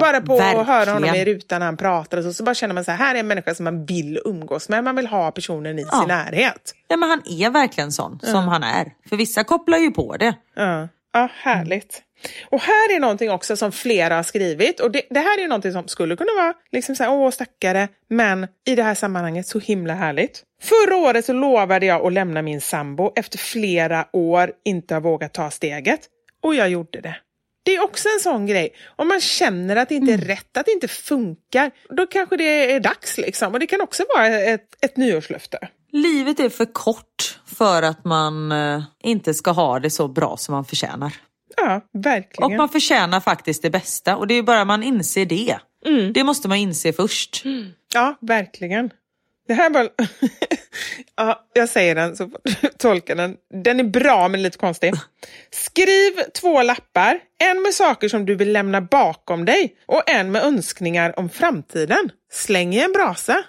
Speaker 5: bara på att höra
Speaker 4: verkligen.
Speaker 5: honom i rutan när han pratar och så, så bara känner man så här, här är en människa som man vill umgås med. Man vill ha personen i sin närhet.
Speaker 4: Ja, men han är verkligen sån som han är. För vissa kopplar ju på det.
Speaker 5: Ja, ja härligt. Och här är någonting också som flera har skrivit och det, det här är någonting som skulle kunna vara liksom så här, åh stackare, men i det här sammanhanget så himla härligt. Förra året så lovade jag att lämna min sambo efter flera år inte har vågat ta steget och jag gjorde det. Det är också en sån grej. Om man känner att det inte är rätt, att det inte funkar, då kanske det är dags liksom. Och det kan också vara ett, ett nyårslöfte.
Speaker 4: Livet är för kort för att man eh, inte ska ha det så bra som man förtjänar.
Speaker 5: Ja, verkligen.
Speaker 4: Och man förtjänar faktiskt det bästa och det är bara man inser det. Det måste man inse först.
Speaker 5: Ja, verkligen. Det här var... ja, jag säger den så får du tolka den. Den är bra men lite konstig. Skriv två lappar. En med saker som du vill lämna bakom dig och en med önskningar om framtiden. Släng i en brasa.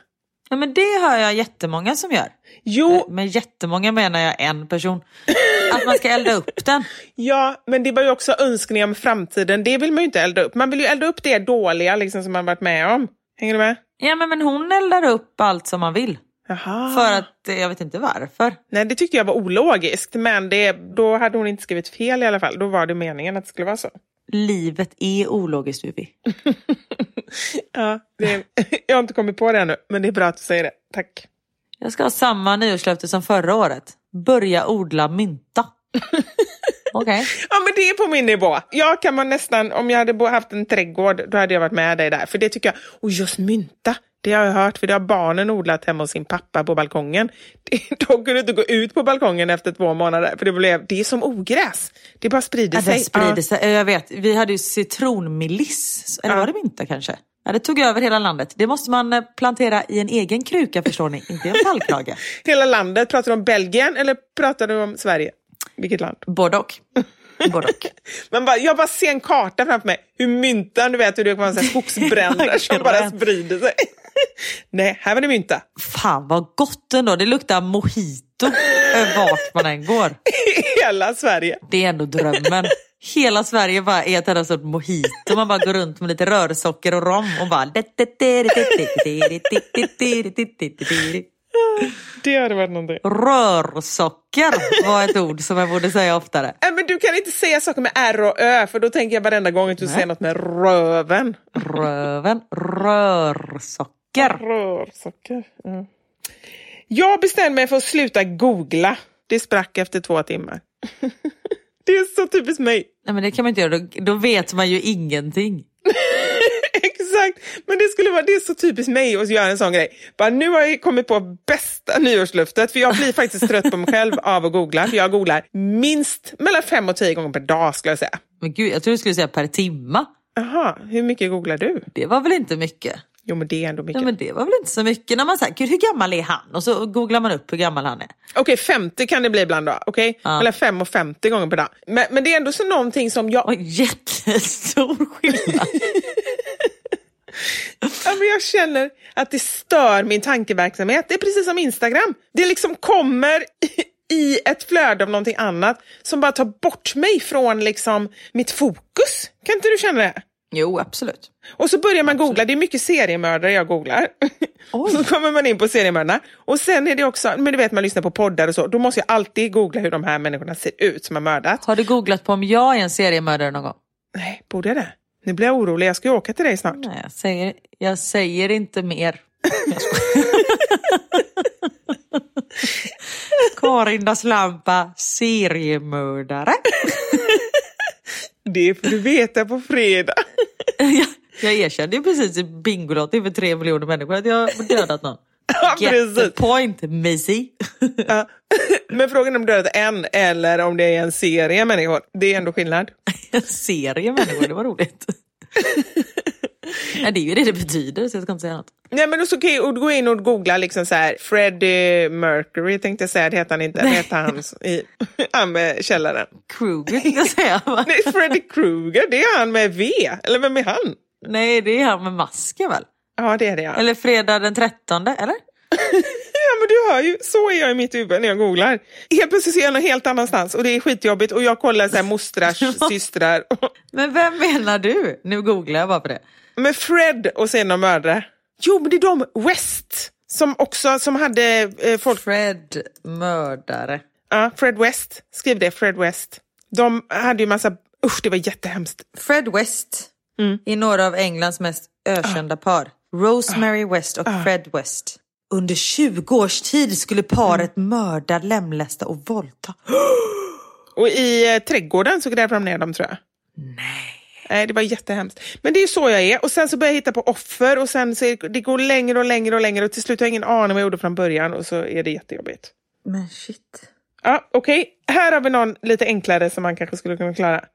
Speaker 4: Ja, men det hör jag jättemånga som gör.
Speaker 5: Jo,
Speaker 4: Med jättemånga menar jag en person. Att man ska elda upp den.
Speaker 5: ja, men det var ju också önskningar om framtiden. Det vill man ju inte elda upp. Man vill ju elda upp det dåliga liksom, som man varit med om. Hänger du med?
Speaker 4: Ja men, men hon eldar upp allt som man vill.
Speaker 5: Jaha.
Speaker 4: För att, eh, jag vet inte varför.
Speaker 5: Nej, det tyckte jag var ologiskt, men det, då hade hon inte skrivit fel i alla fall. Då var det meningen att det skulle vara så.
Speaker 4: Livet är ologiskt Vivi.
Speaker 5: Ja, det, jag har inte kommit på det ännu, men det är bra att du säger det. Tack.
Speaker 4: Jag ska ha samma nyårslöfte som förra året. Börja odla mynta. Okej.
Speaker 5: Ja, men det är på min nivå. Jag kan man nästan, om jag hade haft en trädgård, då hade jag varit med dig där. För det tycker jag, och just mynta, det har jag hört, för det har barnen odlat hemma hos sin pappa på balkongen. Det, de kunde inte gå ut på balkongen efter två månader, för det, blev, det är som ogräs. Det bara sprider
Speaker 4: Ja,
Speaker 5: sig.
Speaker 4: den sprider
Speaker 5: Ja.
Speaker 4: sig. Jag vet, vi hade ju citronmeliss. Eller
Speaker 5: Ja.
Speaker 4: var det mynta kanske? Ja, det tog över hela landet. Det måste man eh, plantera i en egen kruka förstår ni, inte i en tallkrage.
Speaker 5: Hela landet, pratar du om Belgien eller pratar du om Sverige? Vilket land?
Speaker 4: Både och. Både och.
Speaker 5: Men bara, jag bara ser en karta framför mig. Hur myntan, du vet hur det kommer vara skogsbränder som bara sprider sig. Nej, här var det mynta.
Speaker 4: Fan vad gott ändå. Det luktar mojito vart man än går.
Speaker 5: Hela Sverige.
Speaker 4: Det är ändå drömmen. Hela Sverige bara är ett enda stort mojito. Man bara går runt med lite rörsocker och rom och bara...
Speaker 5: Det hade varit någonting.
Speaker 4: Rörsocker var ett ord som jag borde säga oftare.
Speaker 5: Nej, men du kan inte säga saker med R och Ö, för då tänker jag varenda gång att du säger något med röven.
Speaker 4: Röven, rörsocker.
Speaker 5: Rörsocker. Ja. Jag bestämde mig för att sluta googla. Det sprack efter två timmar. Det är så typiskt mig.
Speaker 4: Nej men det kan man inte göra, då, då vet man ju ingenting.
Speaker 5: Exakt, men det skulle vara det är så typiskt mig att göra en sån grej. Bara, nu har jag kommit på bästa nyårsluftet, för jag blir faktiskt trött på mig själv av att googla. För jag googlar minst mellan fem och tio gånger per dag skulle jag säga.
Speaker 4: Men gud, jag tror du skulle säga per timma.
Speaker 5: Jaha, hur mycket googlar du?
Speaker 4: Det var väl inte mycket?
Speaker 5: Jo, men det är ändå mycket.
Speaker 4: Nej men det var väl inte så mycket. När man säger, gud hur gammal är han? Och så googlar man upp hur gammal han är.
Speaker 5: Okej, 50 kan det bli ibland då. Okej,
Speaker 4: Ja.
Speaker 5: mellan 5 och 50 gånger per dag. Men, men det är ändå så någonting som jag...
Speaker 4: Och jättestor skillnad.
Speaker 5: Ja, men jag känner att det stör min tankeverksamhet. Det är precis som Instagram. Det liksom kommer i ett flöde av någonting annat som bara tar bort mig från liksom mitt fokus. Kan inte du känna det?
Speaker 4: Jo, absolut.
Speaker 5: Och så börjar man googla, det är mycket seriemördare jag googlar. Och så kommer man in på seriemördarna. Och sen är det också, men du vet man lyssnar på poddar och så, då måste jag alltid googla hur de här människorna ser ut som har mördat.
Speaker 4: Har du googlat på om jag är en seriemördare någon gång?
Speaker 5: Nej, borde jag det? Nu blir jag orolig, jag ska ju åka till dig snart.
Speaker 4: Nej, jag säger, jag säger inte mer. Karin das Lampa, seriemördare.
Speaker 5: Det får du veta på fredag.
Speaker 4: jag, jag erkände ju precis i Bingolotto inför tre miljoner människor att jag dödat någon. Get
Speaker 5: precis.
Speaker 4: the point, Missy.
Speaker 5: Ja. Men frågan är om du dödat en eller om det är en serie människor. Det är ändå skillnad.
Speaker 4: En serie människor, det var roligt. ja, det är ju det det betyder så jag ska inte säga något.
Speaker 5: Nej men så kan jag gå in och googla liksom så här Freddie Mercury tänkte jag säga, det heter han inte. Det heter han i han med källaren.
Speaker 4: Kruger tänkte jag säga. va?
Speaker 5: Nej, Freddy Krueger, det är han med V. Eller vem är han?
Speaker 4: Nej, det är han med masken väl?
Speaker 5: Ja det är det ja.
Speaker 4: Eller fredag den 13, eller?
Speaker 5: Ja men du hör ju, så är jag i mitt huvud när jag googlar. Helt plötsligt är jag någon helt annanstans och det är skitjobbigt och jag kollar så här mostrars, systrar.
Speaker 4: Men vem menar du? Nu googlar jag bara på det.
Speaker 5: Med Fred och sen de mördare. Jo men det är de West som också som hade eh, folk...
Speaker 4: Fred mördare.
Speaker 5: Ja, Fred West. Skriv det, Fred West. De hade ju massa... Usch det var jättehemskt.
Speaker 4: Fred West är några av Englands mest ökända par. Rosemary West och Fred West. Under 20 års tid skulle paret mörda, lemlästa och våldta.
Speaker 5: Och i eh, trädgården så grävde de ner dem tror jag.
Speaker 4: Nej.
Speaker 5: Nej, det var jättehemskt. Men det är så jag är. Och sen så börjar jag hitta på offer och sen så är, det går längre och längre och längre och till slut har jag ingen aning vad jag gjorde från början och så är det jättejobbigt.
Speaker 4: Men shit.
Speaker 5: Ja, okej. Här har vi någon lite enklare som man kanske skulle kunna klara.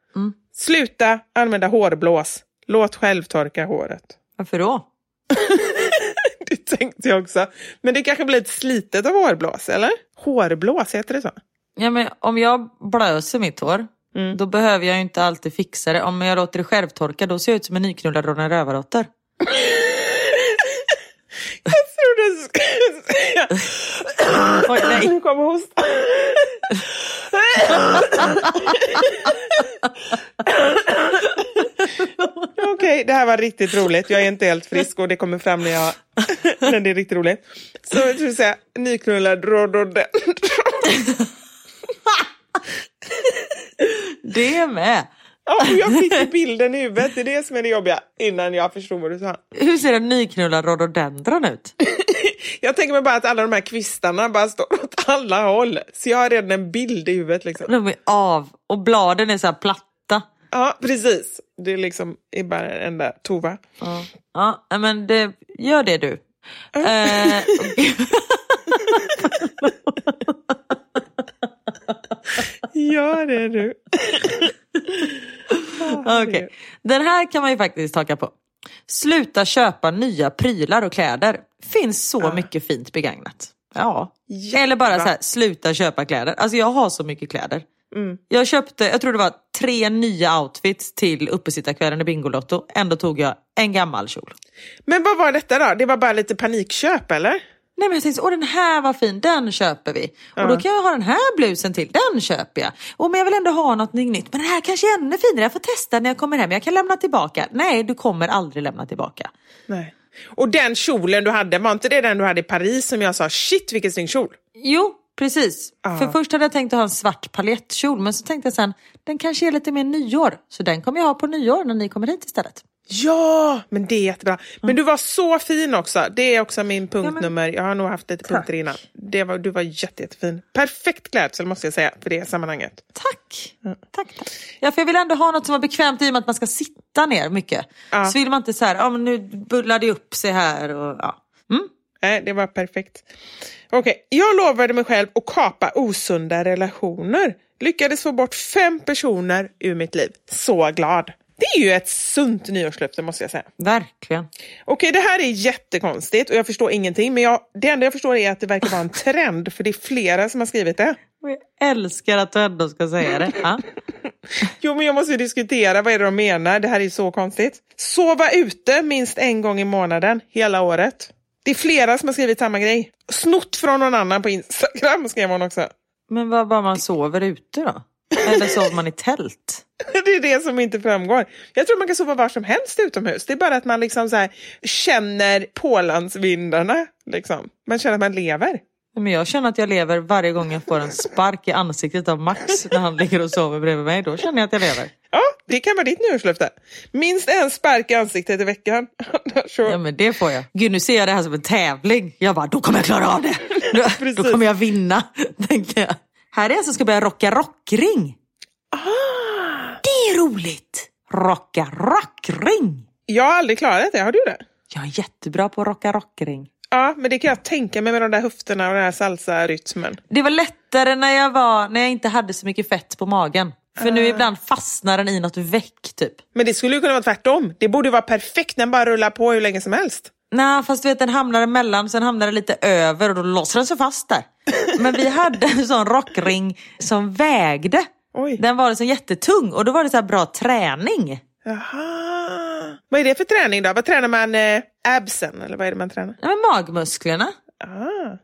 Speaker 5: Sluta använda hårblås. Låt själv torka håret.
Speaker 4: Varför då?
Speaker 5: Det tänkte jag också. Men det kanske blir ett slitet av hårblås, eller? Hårblås, heter det så?
Speaker 4: Ja, men om jag blöser mitt hår, då behöver jag inte alltid fixa det. Om jag låter det självtorka, då ser jag ut som en nyknullad Ronja Rövardotter.
Speaker 5: Jag trodde du skulle säga...
Speaker 4: Oj, nej.
Speaker 5: Nu kommer hostan. Okej, det här var riktigt roligt. Jag är inte helt frisk och det kommer fram när, jag, när det är riktigt roligt. Så jag skulle säga nyknullad rhododendron.
Speaker 4: Det med.
Speaker 5: Ja, jag fick bilden i huvudet. Det är det som är det jobbiga innan jag förstod vad du sa.
Speaker 4: Hur ser en nyknullad rhododendron ut?
Speaker 5: Jag tänker mig bara att alla de här kvistarna bara står åt alla håll. Så jag har redan en bild i huvudet. Liksom.
Speaker 4: De är av och bladen är så här platta.
Speaker 5: Ja, precis. Det är liksom är bara en enda tova.
Speaker 4: Ja, ja, men det, gör det du. Eh,
Speaker 5: Gör det du.
Speaker 4: Okej. Den här kan man ju faktiskt haka på. Sluta köpa nya prylar och kläder. Finns så mycket fint begagnat. Ja. Eller bara så här, sluta köpa kläder. Alltså jag har så mycket kläder. Jag köpte, jag tror det var tre nya outfits till uppesittarkvällen i Bingolotto. Ändå tog jag en gammal kjol.
Speaker 5: Men vad var detta då? Det var bara lite panikköp eller?
Speaker 4: Nej men jag tänkte, åh den här var fin, den köper vi. Och då kan jag ha den här blusen till, den köper jag. Och men jag vill ändå ha något nytt, men den här kanske är ännu finare, jag får testa när jag kommer hem, jag kan lämna tillbaka. Nej, du kommer aldrig lämna tillbaka.
Speaker 5: Nej. Och den kjolen du hade, var inte det den du hade i Paris som jag sa, shit vilken snygg kjol?
Speaker 4: Jo, precis. För först hade jag tänkt att ha en svart paljettkjol, men så tänkte jag sen, den kanske är lite mer nyår. Så den kommer jag ha på nyår när ni kommer hit istället.
Speaker 5: Ja, men det är jättebra. Men du var så fin också. Det är också min punktnummer. Jag har nog haft lite punkter innan. Det var, du var jätte, jättefin. Perfekt klädsel måste jag säga för det sammanhanget.
Speaker 4: Tack. tack, tack. Ja, för jag vill ändå ha något som var bekvämt i och med att man ska sitta ner mycket. Så vill man inte så här, ja men nu bullar det upp sig här och ja.
Speaker 5: Nej, det var perfekt. Okej, jag lovade mig själv att kapa osunda relationer. Lyckades få bort fem personer ur mitt liv. Så glad. Det är ju ett sunt nyårslöfte måste jag säga.
Speaker 4: Verkligen.
Speaker 5: Okej, det här är jättekonstigt och jag förstår ingenting. Men jag, det enda jag förstår är att det verkar vara en trend för det är flera som har skrivit det.
Speaker 4: Och jag älskar att du ändå ska säga det. Ja.
Speaker 5: Jo, men jag måste diskutera vad är det de menar. Det här är så konstigt. Sova ute minst en gång i månaden hela året. Det är flera som har skrivit samma grej. Snott från någon annan på Instagram skrev hon också.
Speaker 4: Men vad bara man sover ute då? Eller sover man i tält?
Speaker 5: Det är det som inte framgår. Jag tror man kan sova var som helst utomhus. Det är bara att man liksom så här känner pålandsvindarna. Liksom. Man känner att man lever.
Speaker 4: Men jag känner att jag lever varje gång jag får en spark i ansiktet av Max när han ligger och sover bredvid mig. Då känner jag att jag lever.
Speaker 5: Ja, det kan vara ditt nyårslöfte. Minst en spark i ansiktet i veckan.
Speaker 4: Ja men det får jag. Gud nu ser jag det här som en tävling. Jag bara, då kommer jag klara av det. Då, då kommer jag vinna. Tänker jag. Här är jag som ska börja rocka rockring.
Speaker 5: Ah.
Speaker 4: Det är roligt. Rocka rockring.
Speaker 5: Jag har aldrig klarat det. Har du det?
Speaker 4: Jag är jättebra på att rocka rockring.
Speaker 5: Ja, men det kan jag tänka mig med de där höfterna och den här salsa-rytmen.
Speaker 4: Det var lättare när jag, var, när jag inte hade så mycket fett på magen. För nu ibland fastnar den i något väck typ.
Speaker 5: Men det skulle ju kunna vara tvärtom. Det borde vara perfekt när den bara rullar på hur länge som helst.
Speaker 4: Nej fast du vet den hamnar emellan sen hamnar den lite över och då låser den sig fast där. Men vi hade en sån rockring som vägde.
Speaker 5: Oj.
Speaker 4: Den var liksom jättetung och då var det så här bra träning.
Speaker 5: Jaha. Vad är det för träning då? Vad tränar man? Eh, absen eller vad är det man tränar?
Speaker 4: Ja, men magmusklerna.
Speaker 5: Ah.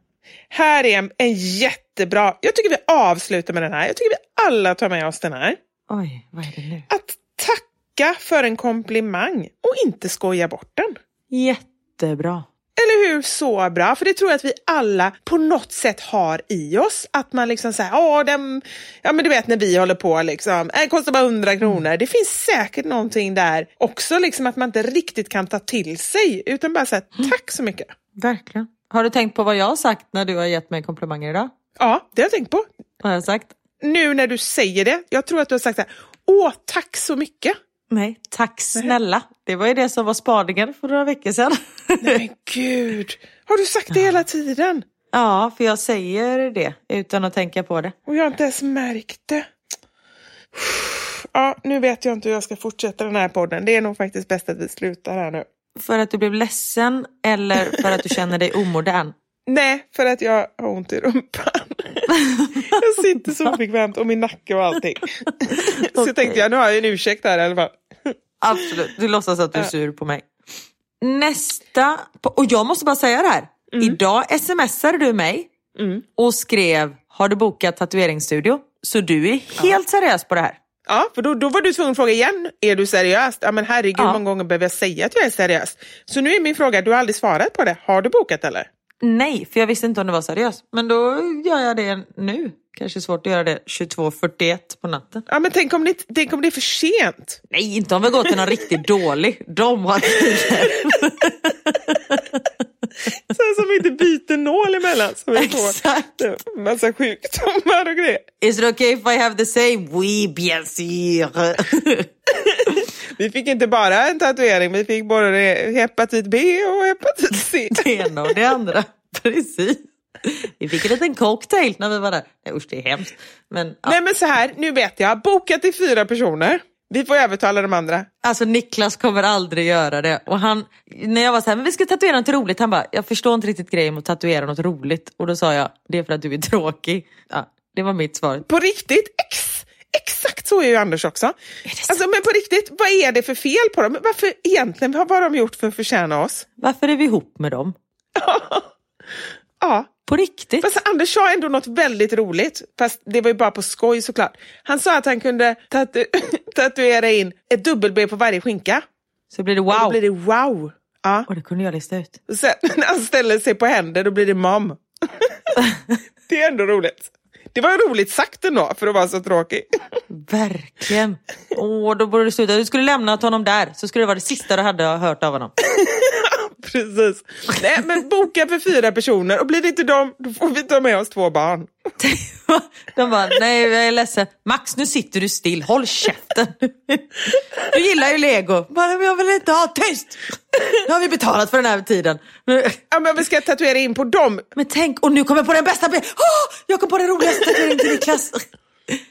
Speaker 5: Här är en, en jättebra... Jag tycker vi avslutar med den här. Jag tycker vi alla tar med oss den här.
Speaker 4: Oj, vad är det nu?
Speaker 5: Att tacka för en komplimang och inte skoja bort den.
Speaker 4: Jättebra.
Speaker 5: Eller hur? Så bra. För det tror jag att vi alla på något sätt har i oss. Att man liksom säger, den, ja men du vet när vi håller på liksom, det kostar bara 100 kronor. Det finns säkert någonting där också, liksom att man inte riktigt kan ta till sig. Utan bara säga, tack så mycket.
Speaker 4: Verkligen. Har du tänkt på vad jag har sagt när du har gett mig komplimanger idag?
Speaker 5: Ja, det har jag tänkt på.
Speaker 4: Vad har jag sagt?
Speaker 5: Nu när du säger det, jag tror att du har sagt så här, åh, tack så mycket.
Speaker 4: Nej, tack snälla. Det var ju det som var spaningen för några veckor sedan.
Speaker 5: Nej men gud, har du sagt det hela tiden?
Speaker 4: ja, för jag säger det utan att tänka på det.
Speaker 5: Och jag har inte ens märkt det. Ja, nu vet jag inte hur jag ska fortsätta den här podden. Det är nog faktiskt bäst att vi slutar här nu.
Speaker 4: För att du blev ledsen eller för att du känner dig omodern?
Speaker 5: Nej, för att jag har ont i rumpan. jag sitter så bekvämt och min nacke och allting. så
Speaker 4: Okej.
Speaker 5: tänkte jag, nu har jag en ursäkt här i alla fall.
Speaker 4: Absolut, du låtsas att du är sur på mig. Nästa, och jag måste bara säga det här. Idag smsade du mig och skrev, har du bokat tatueringsstudio? Så du är helt seriös på det här.
Speaker 5: Ja, för då, då var du tvungen att fråga igen, är du seriös? Ja men herregud,
Speaker 4: Ja.
Speaker 5: hur många gånger behöver jag säga att jag är seriös? Så nu är min fråga, du har aldrig svarat på det. Har du bokat eller?
Speaker 4: Nej, för jag visste inte om det var seriös. Men då gör jag det nu. Kanske svårt att göra det 22.41 på natten.
Speaker 5: Ja men tänk om det, tänk om det är för sent?
Speaker 4: Nej, inte om vi går till någon riktigt dålig. De har tider.
Speaker 5: Så som inte byter nål emellan. Så vi får
Speaker 4: Exakt.
Speaker 5: massa sjukdomar och grejer.
Speaker 4: Is it okay if I have the same? Oui, bien sûr.
Speaker 5: Vi fick inte bara en tatuering, vi fick både hepatit B och hepatit C.
Speaker 4: Det ena och det andra. Precis. Vi fick en liten cocktail när vi var där. Nej, usch, det är hemskt. Men, ja.
Speaker 5: Nej men så här, nu vet jag. Bokat till fyra personer. Vi får övertala de andra.
Speaker 4: Alltså Niklas kommer aldrig göra det. Och han, när jag var så här, men vi ska tatuera något roligt. Han bara, jag förstår inte riktigt grejen med att tatuera något roligt. Och då sa jag, det är för att du är tråkig. Ja, det var mitt svar.
Speaker 5: På riktigt, ex, exakt så är ju Anders också. Alltså men på riktigt, vad är det för fel på dem? Varför egentligen, vad har de gjort för att förtjäna oss?
Speaker 4: Varför är vi ihop med dem?
Speaker 5: Ja,
Speaker 4: På riktigt?
Speaker 5: Fast Anders sa ändå något väldigt roligt, fast det var ju bara på skoj såklart. Han sa att han kunde tatu tatuera in ett dubbel-B på varje skinka.
Speaker 4: Så blir det
Speaker 5: Och Då
Speaker 4: wow.
Speaker 5: blir det wow. Ja.
Speaker 4: Och det kunde jag lista ut.
Speaker 5: Och sen när han ställer sig på händer, då blir det mom. det är ändå roligt. Det var roligt sagt ändå, för att vara så tråkig.
Speaker 4: Verkligen. Åh, då borde du sluta. Du skulle lämnat honom där, så skulle det vara det sista du hade hört av honom.
Speaker 5: Precis. Nej, men boka för fyra personer och blir det inte dem, då får vi ta med oss två barn.
Speaker 4: De bara, nej jag är ledsen. Max nu sitter du still, håll käften. Du gillar ju lego. Bara, men jag vill inte ha tyst. Nu har vi betalat för den här tiden.
Speaker 5: Ja, men vi ska tatuera in på dem.
Speaker 4: Men tänk, och nu kommer jag på den bästa. Oh, jag kom på den roligaste tatueringen till Niklas.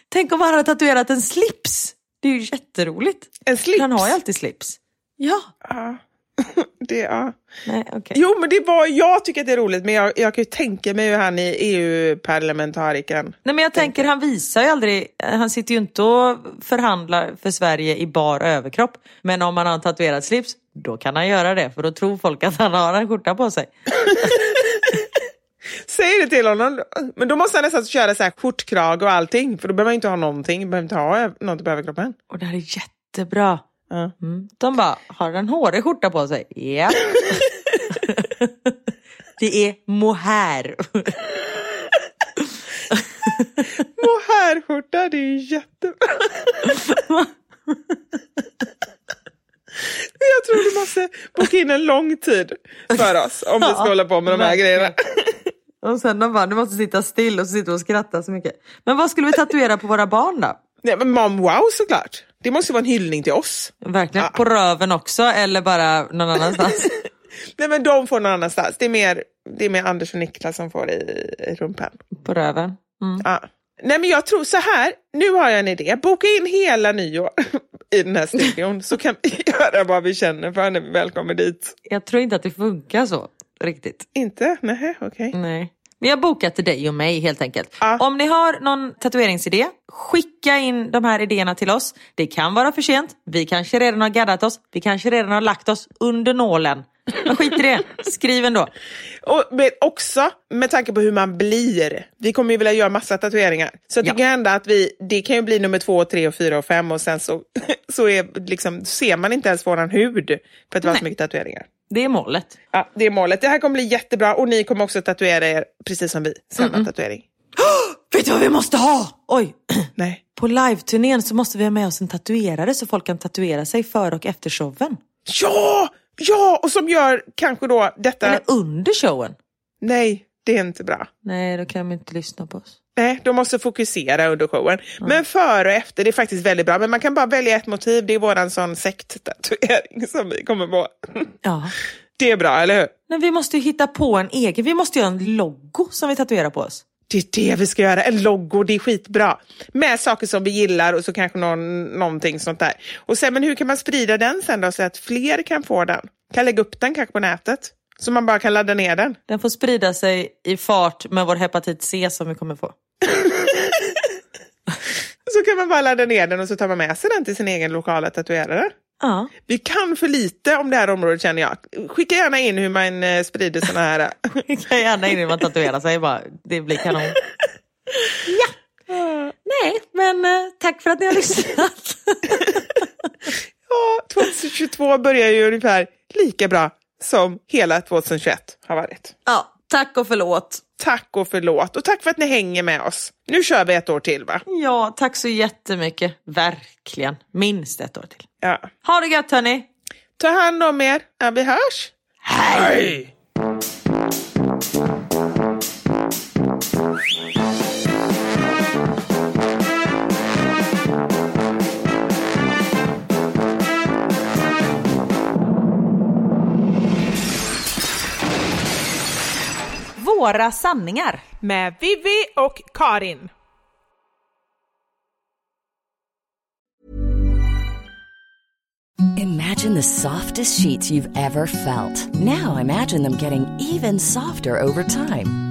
Speaker 4: Tänk om han hade tatuerat en slips. Det är ju jätteroligt.
Speaker 5: En slips?
Speaker 4: Han har ju alltid slips. Ja.
Speaker 5: Ja. Det, ja.
Speaker 4: Nej, okej.
Speaker 5: Jo, men det var, jag tycker att det är roligt, men jag, jag kan ju tänka mig hur han är EU-parlamentarikern.
Speaker 4: Nej men jag tänker han visar ju aldrig, han sitter ju inte och förhandlar för Sverige i bar överkropp. Men om han har en tatuerad slips, då kan han göra det för då tror folk att han har en skjorta på sig.
Speaker 5: Säg det till honom. Men då måste han nästan köra så här skjortkrag och allting. För då behöver man inte ha någonting. Behöver inte ha något på överkroppen.
Speaker 4: Och det här är jättebra.
Speaker 5: Ja.
Speaker 4: Mm. De bara, har en hårig skjorta på sig? Ja. det är mohair.
Speaker 5: Mohairskjorta, det är jättebra. Jag tror du måste boka in en lång tid för oss om vi ska hålla på med de här grejerna.
Speaker 4: Och sen de bara, du måste sitta still och så sitter och skrattar så mycket. Men vad skulle vi tatuera på våra barn då?
Speaker 5: Nej, men mom wow såklart. Det måste vara en hyllning till oss.
Speaker 4: Verkligen.
Speaker 5: Ja.
Speaker 4: På röven också eller bara någon annanstans?
Speaker 5: Nej men de får någon annanstans. Det är mer, det är mer Anders och Niklas som får i, i rumpan.
Speaker 4: på röven. Mm.
Speaker 5: Ja. Nej men jag tror så här, nu har jag en idé. Boka in hela nyår i den här studion så kan vi göra vad vi känner för när vi väl kommer dit.
Speaker 4: Jag tror inte att det funkar så riktigt.
Speaker 5: Inte? Nej, okej.
Speaker 4: Nej. Vi har bokat till dig och mig helt enkelt.
Speaker 5: Ja.
Speaker 4: Om ni har någon tatueringsidé, skicka in de här idéerna till oss. Det kan vara för sent, vi kanske redan har gaddat oss, vi kanske redan har lagt oss under nålen. Men skit i det, skriv ändå.
Speaker 5: Och men också med tanke på hur man blir. Vi kommer ju vilja göra massa tatueringar. Så det
Speaker 4: Ja.
Speaker 5: kan hända att vi, det kan ju bli nummer två, tre, och fyra och fem och sen så, så är, liksom, ser man inte ens våran hud för att det var så mycket tatueringar.
Speaker 4: Det är målet.
Speaker 5: Ja, det är målet. Det här kommer bli jättebra och ni kommer också tatuera er precis som vi. Samma tatuering.
Speaker 4: Vet du vad vi måste ha? Oj.
Speaker 5: Nej.
Speaker 4: På live-turnén så måste vi ha med oss en tatuerare så folk kan tatuera sig före och efter showen.
Speaker 5: Ja! Ja! Och som gör kanske då detta...
Speaker 4: Eller under showen.
Speaker 5: Nej, det är inte bra.
Speaker 4: Nej, då kan de inte lyssna på oss.
Speaker 5: Nej, de måste fokusera under showen. Men före och efter, det är faktiskt väldigt bra. Men man kan bara välja ett motiv. Det är våran sån sekttatuering som vi kommer på.
Speaker 4: Ja.
Speaker 5: Det är bra, eller hur?
Speaker 4: Men vi måste ju hitta på en egen. Vi måste göra en logo som vi tatuerar på oss.
Speaker 5: Det är det vi ska göra. En logo, det är skitbra. Med saker som vi gillar och så kanske någon, någonting sånt där. Och sen, men hur kan man sprida den sen då så att fler kan få den? Kan lägga upp den kanske på nätet? Så man bara kan ladda ner den.
Speaker 4: Den får sprida sig i fart med vår hepatit C som vi kommer få.
Speaker 5: Så kan man bara ladda ner den och så tar man med sig den till sin egen lokala tatuerare.
Speaker 4: Ja.
Speaker 5: Vi kan för lite om det här området känner jag. Skicka gärna in hur man eh, sprider såna här...
Speaker 4: Kan gärna in när man tatuerar sig bara. Det blir kanon. Ja. Nej, men eh, tack för att ni har lyssnat.
Speaker 5: ja, 2022 börjar ju ungefär lika bra som hela 2021 har varit.
Speaker 4: ja, tack och förlåt.
Speaker 5: Tack och förlåt och tack för att ni hänger med oss. Nu kör vi ett år till va?
Speaker 4: Ja, tack så jättemycket. Verkligen. Minst ett år till.
Speaker 5: Ja.
Speaker 4: Ha det gött hörni.
Speaker 5: Ta hand om er. Ja, vi hörs. Hej!
Speaker 4: Våra sanningar.
Speaker 5: Med Vivi och Karin.
Speaker 6: Imagine the softest sheets you've ever felt. Now imagine them getting even softer over time.